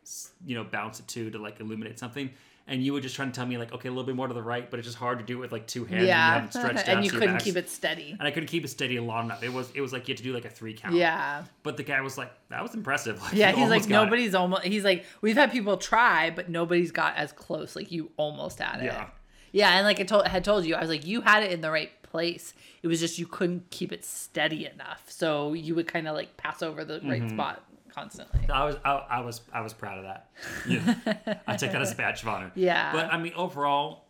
you know bounce it to to like illuminate something. And you were just trying to tell me like, okay, a little bit more to the right, but it's just hard to do it with like two hands. And, you Yeah. haven't stretched out *laughs* and you your couldn't keep it steady. And I couldn't keep it steady long enough. It was it was like you had to do like a three count. Yeah. But the guy was like, that was impressive. *laughs* Like, Yeah, he's like got it. nobody's almost. He's like we've had people try, but nobody's got as close. Like you almost had it. Yeah. Yeah, and like I told had told you, I was like you had it in the right place. It was just you couldn't keep it steady enough, so you would kind of like pass over the right Mm-hmm. spot constantly. I was I, I was I was proud of that. Yeah. *laughs* I take that as a badge of honor. Yeah. But I mean, overall,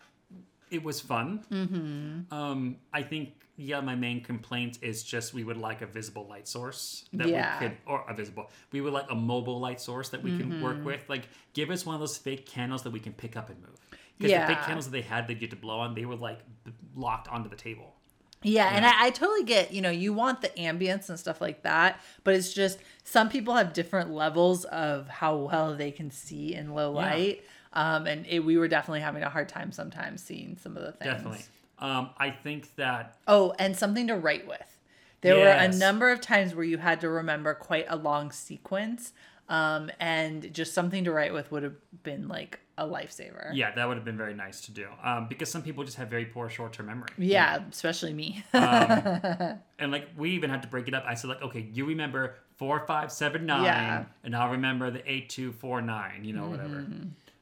it was fun. Mm-hmm. Um, I think yeah, my main complaint is just we would like a visible light source that Yeah. we could, or a visible. We would like a mobile light source that we can Mm-hmm. work with. Like, give us one of those fake candles that we can pick up and move. Because the fake Yeah. candles that they had that you had to blow on, they were like locked onto the table. Yeah, and I, I totally get, you know, you want the ambience and stuff like that, but it's just some people have different levels of how well they can see in low light. Um, and it, we were definitely having a hard time sometimes seeing some of the things. Definitely. Um, I think that Oh, and something to write with. There were a number of times where you had to remember quite a long sequence. Um, and just something to write with would have been like a lifesaver. yeah, that would have been very nice to do. Um, because some people just have very poor short term memory. Yeah, especially me. Um, *laughs* and like we even had to break it up. I said like, okay, you remember four, five, seven, nine, Yeah. and I'll remember the eight, two, four, nine. You know, whatever.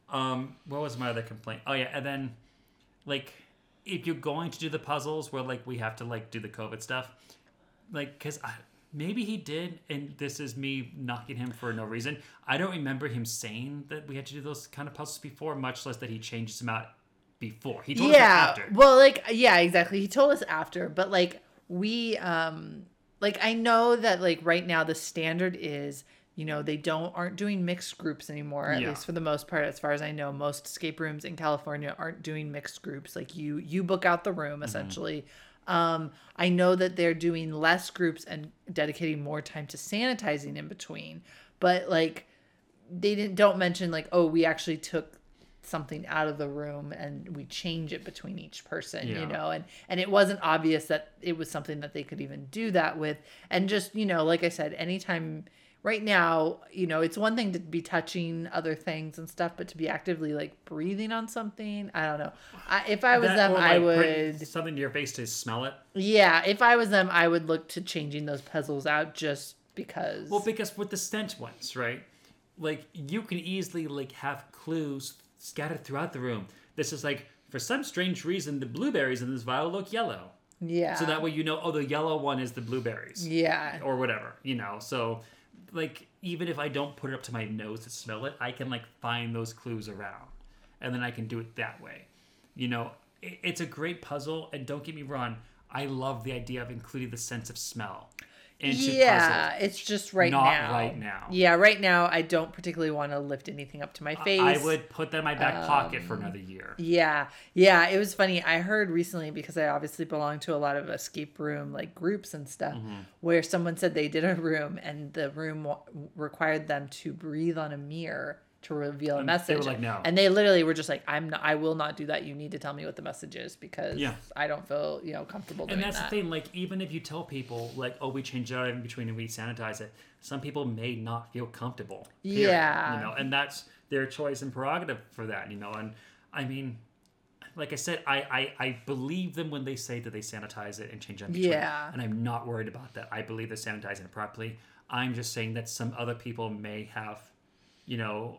Um, what was my other complaint? Oh yeah, and then like if you're going to do the puzzles where like we have to like do the COVID stuff, like because maybe he did, and this is me knocking him for no reason. I don't remember him saying that we had to do those kind of puzzles before, much less that he changes them out before. He told us yeah that after. well like yeah exactly he told us after but like we um like i know that like right now the standard is you know they don't aren't doing mixed groups anymore at Yeah. least for the most part as far as i know most escape rooms in california aren't doing mixed groups like you you book out the room essentially um i know that they're doing less groups and dedicating more time to sanitizing in between but like they didn't don't mention like oh we actually took something out of the room and we change it between each person Yeah. you know and and it wasn't obvious that it was something that they could even do that with and just you know like i said anytime right now you know it's one thing to be touching other things and stuff but to be actively like breathing on something i don't know I, if i was That- them i like, putting would something to your face to smell it. yeah if i was them i would look to changing those puzzles out just because Well, because with the stench ones, right? Like you can easily like have clues scattered throughout the room. This is like for some strange reason the blueberries in this vial look yellow. yeah So that way you know, oh, the yellow one is the blueberries. yeah Or whatever, you know. So like even if I don't put it up to my nose to smell it, I can like find those clues around. And then I can do it that way. You know, it, it's a great puzzle and don't get me wrong, I love the idea of including the sense of smell into yeah, puzzles. it's just right Not now. right now. Yeah, right now I don't particularly want to lift anything up to my face. I would put that in my back pocket Um, for another year. Yeah, yeah. It was funny. I heard recently because I obviously belong to a lot of escape room like groups and stuff, Mm-hmm. where someone said they did a room and the room wa- required them to breathe on a mirror to reveal a And they were message. like, "No." and they literally were just like, "I'm not. I will not do that. You need to tell me what the message is because Yeah. I don't feel you know comfortable doing And that's that." the thing, like even if you tell people like, oh, we change it out in between and we sanitize it, some people may not feel comfortable. period, Yeah. You know, and that's their choice and prerogative for that, you know. And I mean, like I said, I, I, I believe them when they say that they sanitize it and change it in between. Yeah. And I'm not worried about that. I believe they're sanitizing it properly. I'm just saying that some other people may have, you know,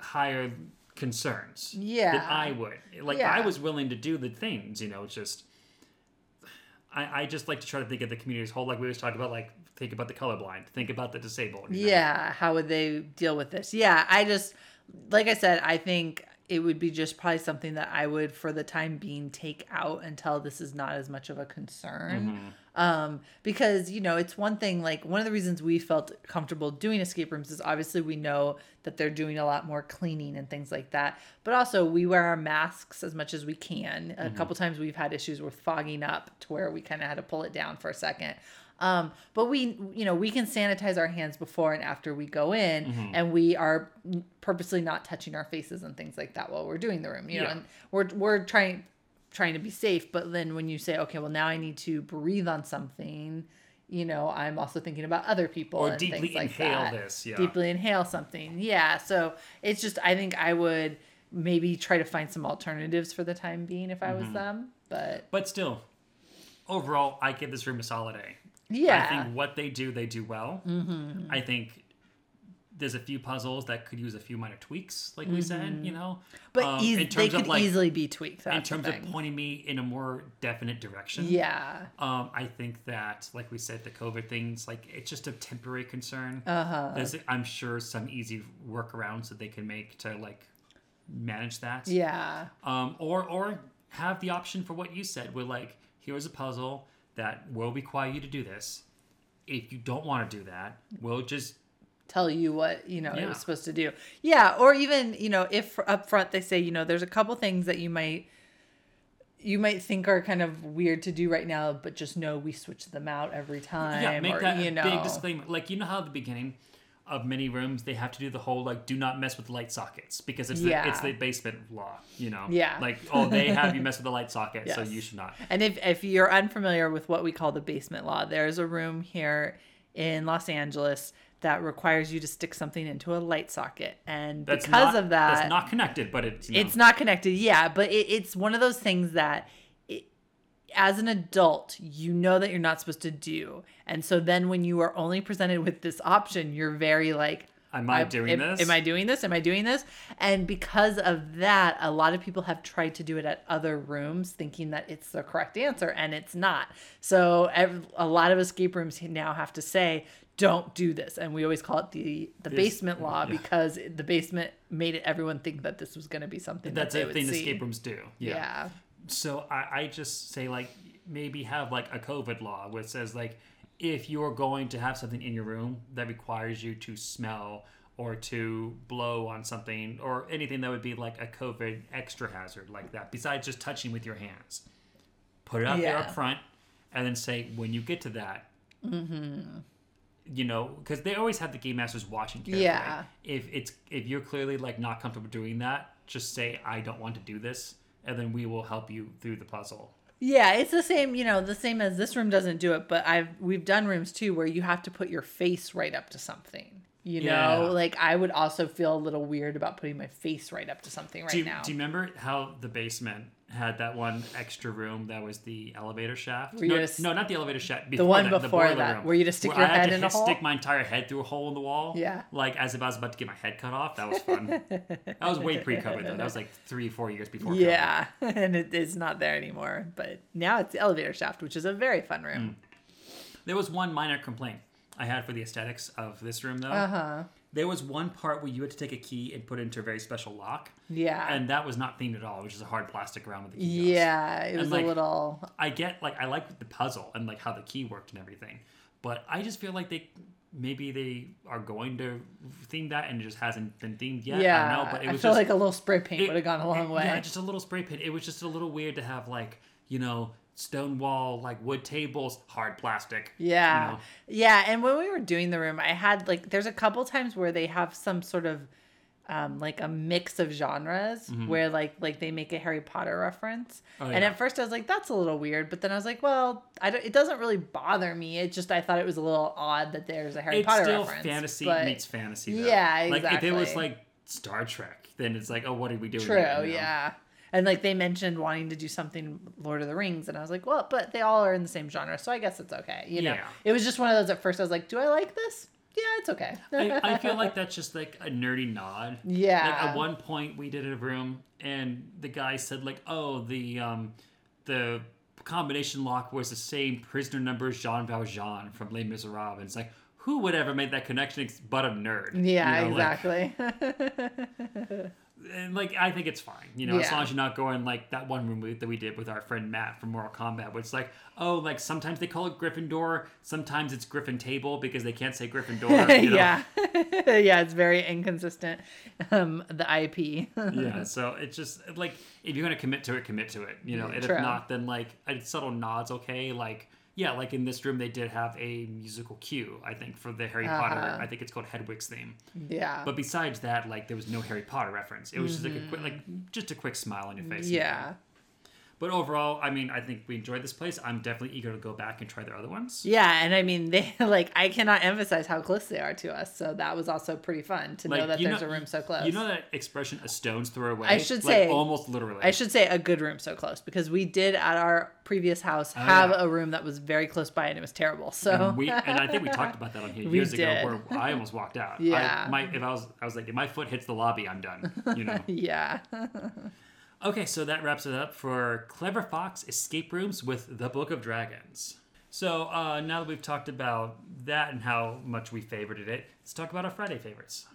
higher concerns Yeah. than I would. Like Yeah. I was willing to do the things, you know, it's just I, I just like to try to think of the community as whole, like we always talked about, like think about the colorblind, think about the disabled. you know? Yeah, how would they deal with this? Yeah, I just like I said, I think it would be just probably something that I would for the time being take out until this is not as much of a concern. Mm-hmm. Um because, you know, it's one thing like one of the reasons we felt comfortable doing escape rooms is obviously we know that they're doing a lot more cleaning and things like that. But also we wear our masks as much as we can. A couple times we've had issues with fogging up to where we kind of had to pull it down for a second. Um, but we, you know, we can sanitize our hands before and after we go in, Mm-hmm. and we are purposely not touching our faces and things like that while we're doing the room. You know, and we're we're trying trying to be safe. But then when you say, okay, well now I need to breathe on something, you know, I'm also thinking about other people Or and deeply things like inhale that. this, yeah. Deeply inhale something, yeah. So it's just I think I would maybe try to find some alternatives for the time being if I Mm-hmm. was them, but But still, overall, I give this room a solid A. yeah. I think what they do, they do well. Mm-hmm. I think there's a few puzzles that could use a few minor tweaks, like we said, you know. Mm-hmm. But Um, in they terms could of like easily be tweaked. in terms of pointing me in a more definite direction. Yeah. Um, I think that, like we said, the COVID things, like it's just a temporary concern. Uh-huh. There's, I'm sure, some easy workarounds that they can make to like manage that. Yeah. Um, or or have the option for what you said, where like here's a puzzle that will require you to do this. If you don't want to do that, we'll just Tell you what, you know, it was supposed to do. Yeah. Or even, you know, if up front they say, you know, there's a couple things that you might you might think are kind of weird to do right now, but just know we switch them out every time. yeah make or, that you know, big disclaimer. Like you know how at the beginning of many rooms they have to do the whole like do not mess with light sockets because it's the Yeah. it's the basement law. You know. Yeah. Like oh they *laughs* have you mess with the light socket, so you should not. And if if you're unfamiliar with what we call the basement law, there's a room here in Los Angeles that requires you to stick something into a light socket, and That's because not, of that, that's not connected, but it's know, it's not connected yeah but it, it's one of those things that it, as an adult you know that you're not supposed to do and so then when you are only presented with this option you're very like Am I doing am, this? Am I doing this? Am I doing this? And because of that, a lot of people have tried to do it at other rooms, thinking that it's the correct answer, and it's not. So a lot of escape rooms now have to say, "Don't do this," and we always call it the the basement law yeah. because the basement made it everyone think that this was going to be something That's that they a thing escape rooms do. Yeah. So I, I just say like maybe have like a COVID law which says like if you're going to have something in your room that requires you to smell or to blow on something or anything that would be like a COVID extra hazard like that, besides just touching with your hands, put it out there up front, and then say when you get to that. Mm-hmm. You know, because they always have the game masters watching carefully. Yeah. If it's if you're clearly like not comfortable doing that, just say I don't want to do this, and then we will help you through the puzzle. Yeah, it's the same, you know, the same as this room doesn't do it, but I've we've done rooms too where you have to put your face right up to something. You Yeah. know, like I would also feel a little weird about putting my face right up to something right do, you, now. do you remember how the basement had that one extra room that was the elevator shaft? No, s- no, not the elevator shaft. the one that, before boiler that, room, where you just stick your I had head to in a hole? Stick my entire head through a hole in the wall. Yeah. Like as if I was about to get my head cut off. That was fun. that was way pre-COVID though. That was like three, four years before. COVID. yeah, *laughs* and it is not there anymore. But now it's the elevator shaft, which is a very fun Mm. room. There was one minor complaint I had for the aesthetics of this room though. Uh huh. There was one part where you had to take a key and put it into a very special lock. Yeah. And that was not themed at all. It was just a hard plastic around with the key. goes. yeah, it was like, a little. I get like I like the puzzle and like how the key worked and everything, but I just feel like they maybe they are going to theme that and it just hasn't been themed yet. Yeah, I don't know, but it I was feel just like a little spray paint would have gone a long it- way. Yeah, just a little spray paint. It was just a little weird to have like you know stone wall like wood tables, hard plastic. you Yeah. know. Yeah. And when we were doing the room, I had like, there's a couple times where they have some sort of, um, like a mix of genres where like like they make a Harry Potter reference, Mm-hmm. Oh, and at first I was like that's a little weird, but then I was like, well, I don't, it doesn't really bother me. It just I thought it was a little odd that there's a Harry It's Potter still reference. fantasy but- meets fantasy. Though. Yeah, Like if it was like Star Trek, then it's like, oh, what are we doing? True, here, you know? yeah. And like they mentioned wanting to do something Lord of the Rings, and I was like, well, but they all are in the same genre, so I guess it's okay. You know, Yeah. it was just one of those. At first, I was like, do I like this? Yeah, it's okay. I, I feel like *laughs* that's just like a nerdy nod. Yeah. Like at one point we did a room and the guy said like, oh, the um the combination lock was the same prisoner number as Jean Valjean from Les Miserables. And it's like, who would ever make that connection but a nerd? yeah, You know, like- exactly. *laughs* and like I think it's fine, you know, as long as you're not going like that one room that we did with our friend Matt from Moral Combat, where it's like, oh, like sometimes they call it Gryffindor, sometimes it's Griffin Table because they can't say Gryffindor. *laughs* You know? yeah, *laughs* yeah, it's very inconsistent. Um, the IP. *laughs* yeah so it's just like if you're gonna commit to it commit to it you know and True. if not then like a subtle nods okay like yeah like in this room they did have a musical cue i think for the harry potter Uh-huh. i think it's called hedwig's theme. Yeah, but besides that like there was no harry potter reference. It was just like a quick like just a quick smile on your face. Mm-hmm. yeah, but overall i mean i think we enjoyed this place i'm definitely eager to go back and try their other ones yeah. And I mean, *laughs* they like I cannot emphasize how close they are to us. So that was also pretty fun to know that there's know- a room so close. you know that expression a stone's throw away I should Like, say- almost literally I should say a good room so close because we did at our previous house oh, have Oh, yeah. a room that was very close by and it was terrible. So And we and I think we talked *laughs* about that on here years ago where I almost walked out. Yeah. I, my, if I was I was like if my foot hits the lobby, I'm done. You know. *laughs* yeah. Okay, so that wraps it up for Clever Fox Escape Rooms with the Book of Dragons. So uh, now that we've talked about that and how much we favorited it, let's talk about our Friday favorites.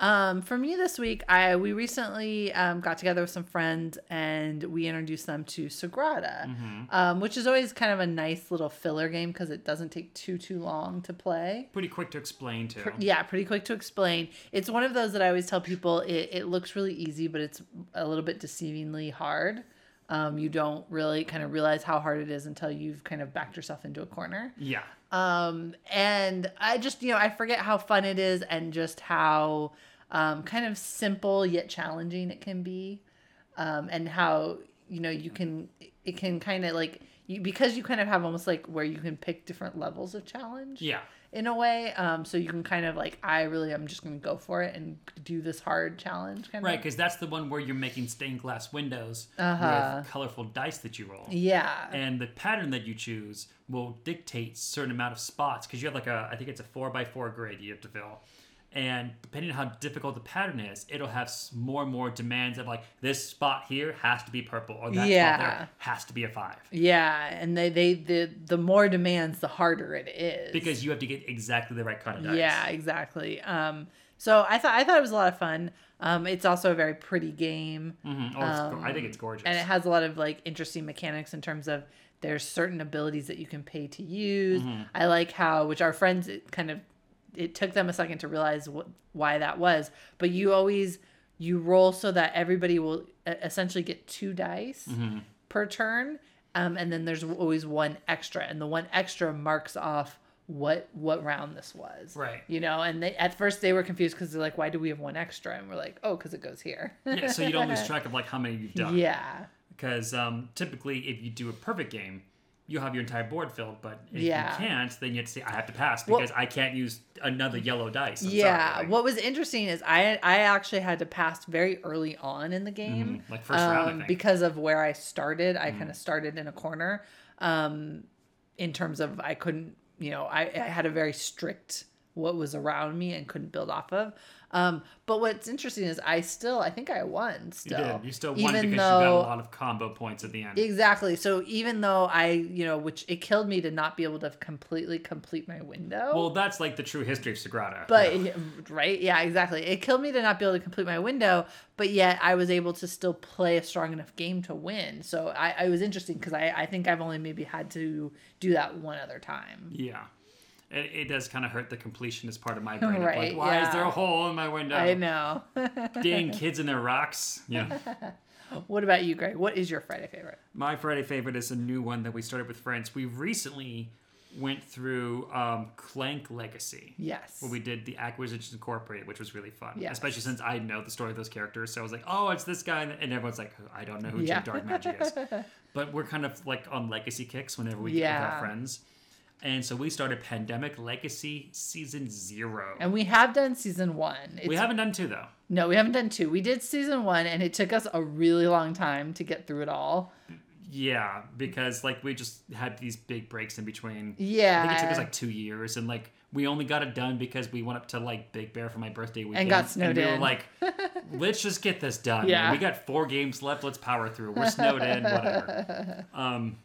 Um, for me this week, I we recently um, got together with some friends and we introduced them to Sagrada, Mm-hmm. um, which is always kind of a nice little filler game because it doesn't take too too long to play. Pretty quick to explain too. Yeah, pretty quick to explain. It's one of those that I always tell people it, it looks really easy, but it's a little bit deceivingly hard. Um, you don't really kind of realize how hard it is until you've kind of backed yourself into a corner. Yeah. Um, and I just, you know, I forget how fun it is and just how um, kind of simple yet challenging it can be. Um, and how, you know, you can, it can kind of like, you, because you kind of have almost like where you can pick different levels of challenge. Yeah. In a way, um, so you can kind of like, I really am just going to go for it and do this hard challenge, kind Right, because that's the one where you're making stained glass windows Uh-huh. with colorful dice that you roll. Yeah. And the pattern that you choose will dictate certain amount of spots because you have like a, I think it's a four by four grid you have to fill. And depending on how difficult the pattern is, it'll have more and more demands of like this spot here has to be purple or that spot there has to be a five. Yeah, and they they the the more demands, the harder it is. Because you have to get exactly the right kind of dice. yeah, exactly. Um, so I thought I thought it was a lot of fun. Um, it's also a very pretty game, Mhm. Oh, go- I think it's gorgeous. and it has a lot of like interesting mechanics in terms of there's certain abilities that you can pay to use. Mm-hmm. I like how, which our friends kind of it took them a second to realize what why that was, but you always you roll so that everybody will essentially get two dice Mm-hmm. per turn, um, and then there's always one extra, and the one extra marks off what what round this was. Right. You know, and they at first they were confused because they're like, why do we have one extra? And we're like, oh, because it goes here. yeah, so you don't lose track of like how many you've done. yeah. Because um, typically, if you do a perfect game, you'll have your entire board filled. But if Yeah. you can't, then you have to say, I have to pass Well- because I can't use another yellow dice. I'm yeah. Like, What was interesting is I I actually had to pass very early on in the game. like first round, I um, think. Mm-hmm. because of where I started. I kind of started in a corner. Um, in terms of I couldn't, you know, I, I had a very strict what was around me and couldn't build off of. Um, but what's interesting is I still I think I won you still. did. You still won even because you got a lot of combo points at the end. Exactly. So even though I, you know, which it killed me to not be able to completely complete my window. well, that's like the true history of Sagrada. but *laughs* Yeah. right, yeah, exactly. It killed me to not be able to complete my window, but yet I was able to still play a strong enough game to win. So I, I was interesting because I, I think I've only maybe had to do that one other time. yeah. It, it does kind of hurt the completionist part of my brain. Right, like, why is there a hole in my window? I know. *laughs* Dang kids and their rocks. Yeah. *laughs* what about you, Greg? What is your Friday favorite? My Friday favorite is a new one that we started with friends. We recently went through um, Clank Legacy. Yes. Where we did the Acquisitions Incorporated, which was really fun. Yes. Especially since I know the story of those characters. So I was like, oh, it's this guy. And everyone's like, I don't know who Yeah. Jim Darkmagic is. *laughs* but we're kind of like on legacy kicks whenever we get with our friends. And so we started Pandemic Legacy Season Zero. and we have done season one. It's, we haven't done two, though. No, we haven't done two. We did season one, and it took us a really long time to get through it all. Yeah, because like we just had these big breaks in between. Yeah. I think it took us like two years, and like we only got it done because we went up to like Big Bear for my birthday weekend, and got snowed we were like, *laughs* let's just get this done. Yeah. we got four games left. Let's power through. We're snowed in, whatever. *laughs* Um,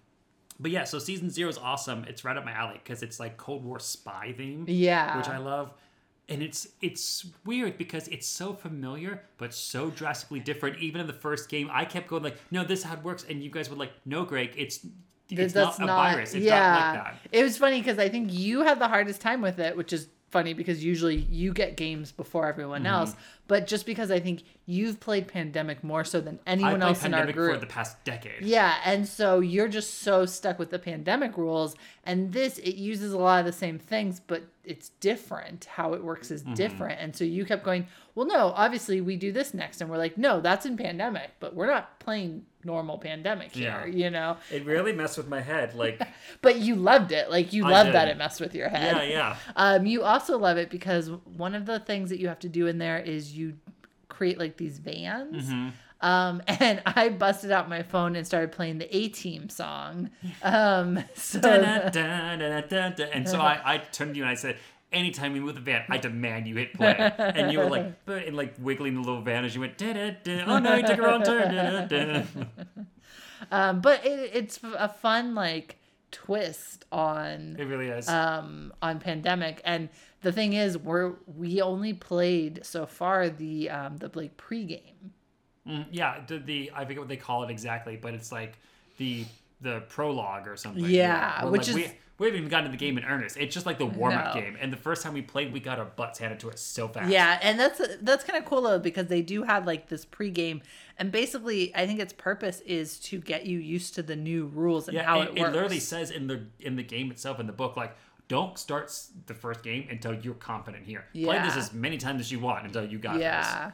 but yeah, so season zero is awesome. It's right up my alley because it's like Cold War spy theme, Yeah. which I love. And it's it's weird because it's so familiar but so drastically different. Even in the first game, I kept going like, "No, this is how it works," and you guys were like, "No, Greg, it's it's That's not a virus. It's yeah. not like that." It was funny because I think you had the hardest time with it, which is funny because usually you get games before everyone Mm-hmm. else. But just because I think you've played Pandemic more so than I anyone played else in our Pandemic group. for the past decade. Yeah, and so you're just so stuck with the pandemic rules, and this it uses a lot of the same things, but it's different. How it works is Mm-hmm. different, and so you kept going. Well, no, obviously we do this next, and we're like, no, that's in pandemic, but we're not playing normal pandemic here, Yeah. you know. It really messed with my head. Like, *laughs* But you loved it, like you I loved that it messed with your head. yeah, yeah. Um, you also love it because one of the things that you have to do in there is you create like these vans. Mm-hmm. Um, *laughs* and I busted out my phone and started playing the A Team song. Um, so. And so I, I turned to you and I said, anytime you move the van, I demand you hit play. And you were like, *laughs* "But," and like wiggling the little van as you went, da-da-da. oh no, you took a wrong turn. Da-da-da. *laughs* um, but it, it's a fun like twist on It really is. um on pandemic and the thing is we're we only played so far the um the like pregame Mm, yeah, the, the I forget what they call it exactly, but it's like the the prologue or something. Yeah, Where, which like, is- we, we haven't even gotten into the game in earnest. It's just like the warm up No. game. And the first time we played, we got our butts handed to us so fast. Yeah, and that's that's kind of cool though because they do have like this pregame, and basically I think its purpose is to get you used to the new rules and yeah. how it, it it literally says in the in the game itself in the book like. Don't start the first game until you're confident here. Play this as many times as you want until you got this. yeah.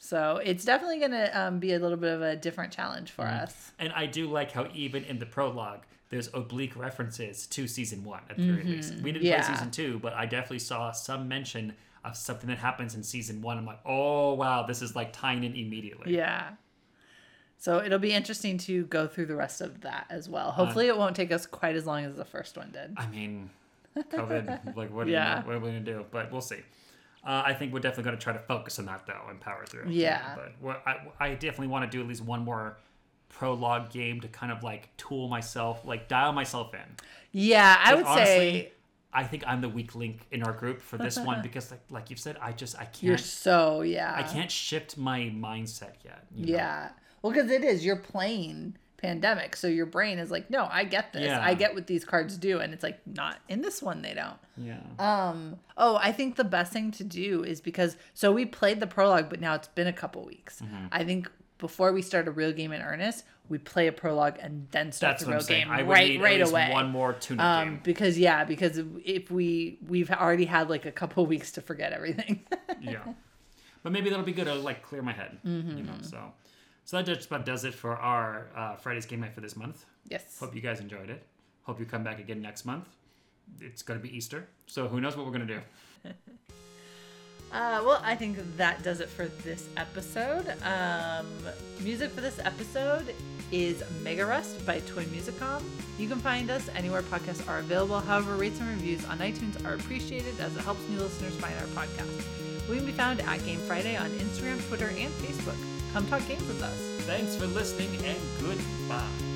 So it's definitely gonna um, be a little bit of a different challenge for Mm-hmm. us. And I do like how even in the prologue, there's oblique references to season one at the very least. We didn't Mm-hmm. Yeah. play season two, but I definitely saw some mention of something that happens in season one. I'm like, oh wow, this is like tying in immediately. Yeah. So it'll be interesting to go through the rest of that as well. Hopefully, it won't take us quite as long as the first one did. I mean, COVID, like what, are Yeah. you, what are we gonna do? But we'll see. Uh, I think we're definitely going to try to focus on that though and power through. Yeah. But what, I, I definitely want to do at least one more prologue game to kind of like tool myself, like dial myself in. Yeah, I But would honestly, say I think I'm the weak link in our group for this one *laughs* because, like, like you've said, I just I can't you're so yeah. I can't shift my mindset yet. you know? Yeah. Well, because it is you're playing pandemic, so your brain is like, no, I get this. Yeah. I get what these cards do, and it's like not in this one. They don't. Yeah. Um. Oh, I think the best thing to do is because so we played the prologue, but now it's been a couple weeks. Mm-hmm. I think before we start a real game in earnest, we play a prologue and then start That's the real game I right right away. one more tune-up um, game. because yeah, because if we we've already had like a couple *laughs* weeks to forget everything. yeah. But maybe that'll be good to like clear my head. Mm-hmm. You know. So, so that just about does it for our uh, Friday's game night for this month. yes. Hope you guys enjoyed it. Hope you come back again next month. It's gonna be Easter, so who knows what we're gonna do. *laughs* Uh, well, I think that does it for this episode. Um, music for this episode is Mega Rust by Toy Musicom. You can find us anywhere podcasts are available. However, rates and reviews on iTunes are appreciated as it helps new listeners find our podcast. We can be found at Game Friday on Instagram, Twitter, and Facebook. Come talk games with us. Thanks for listening and goodbye.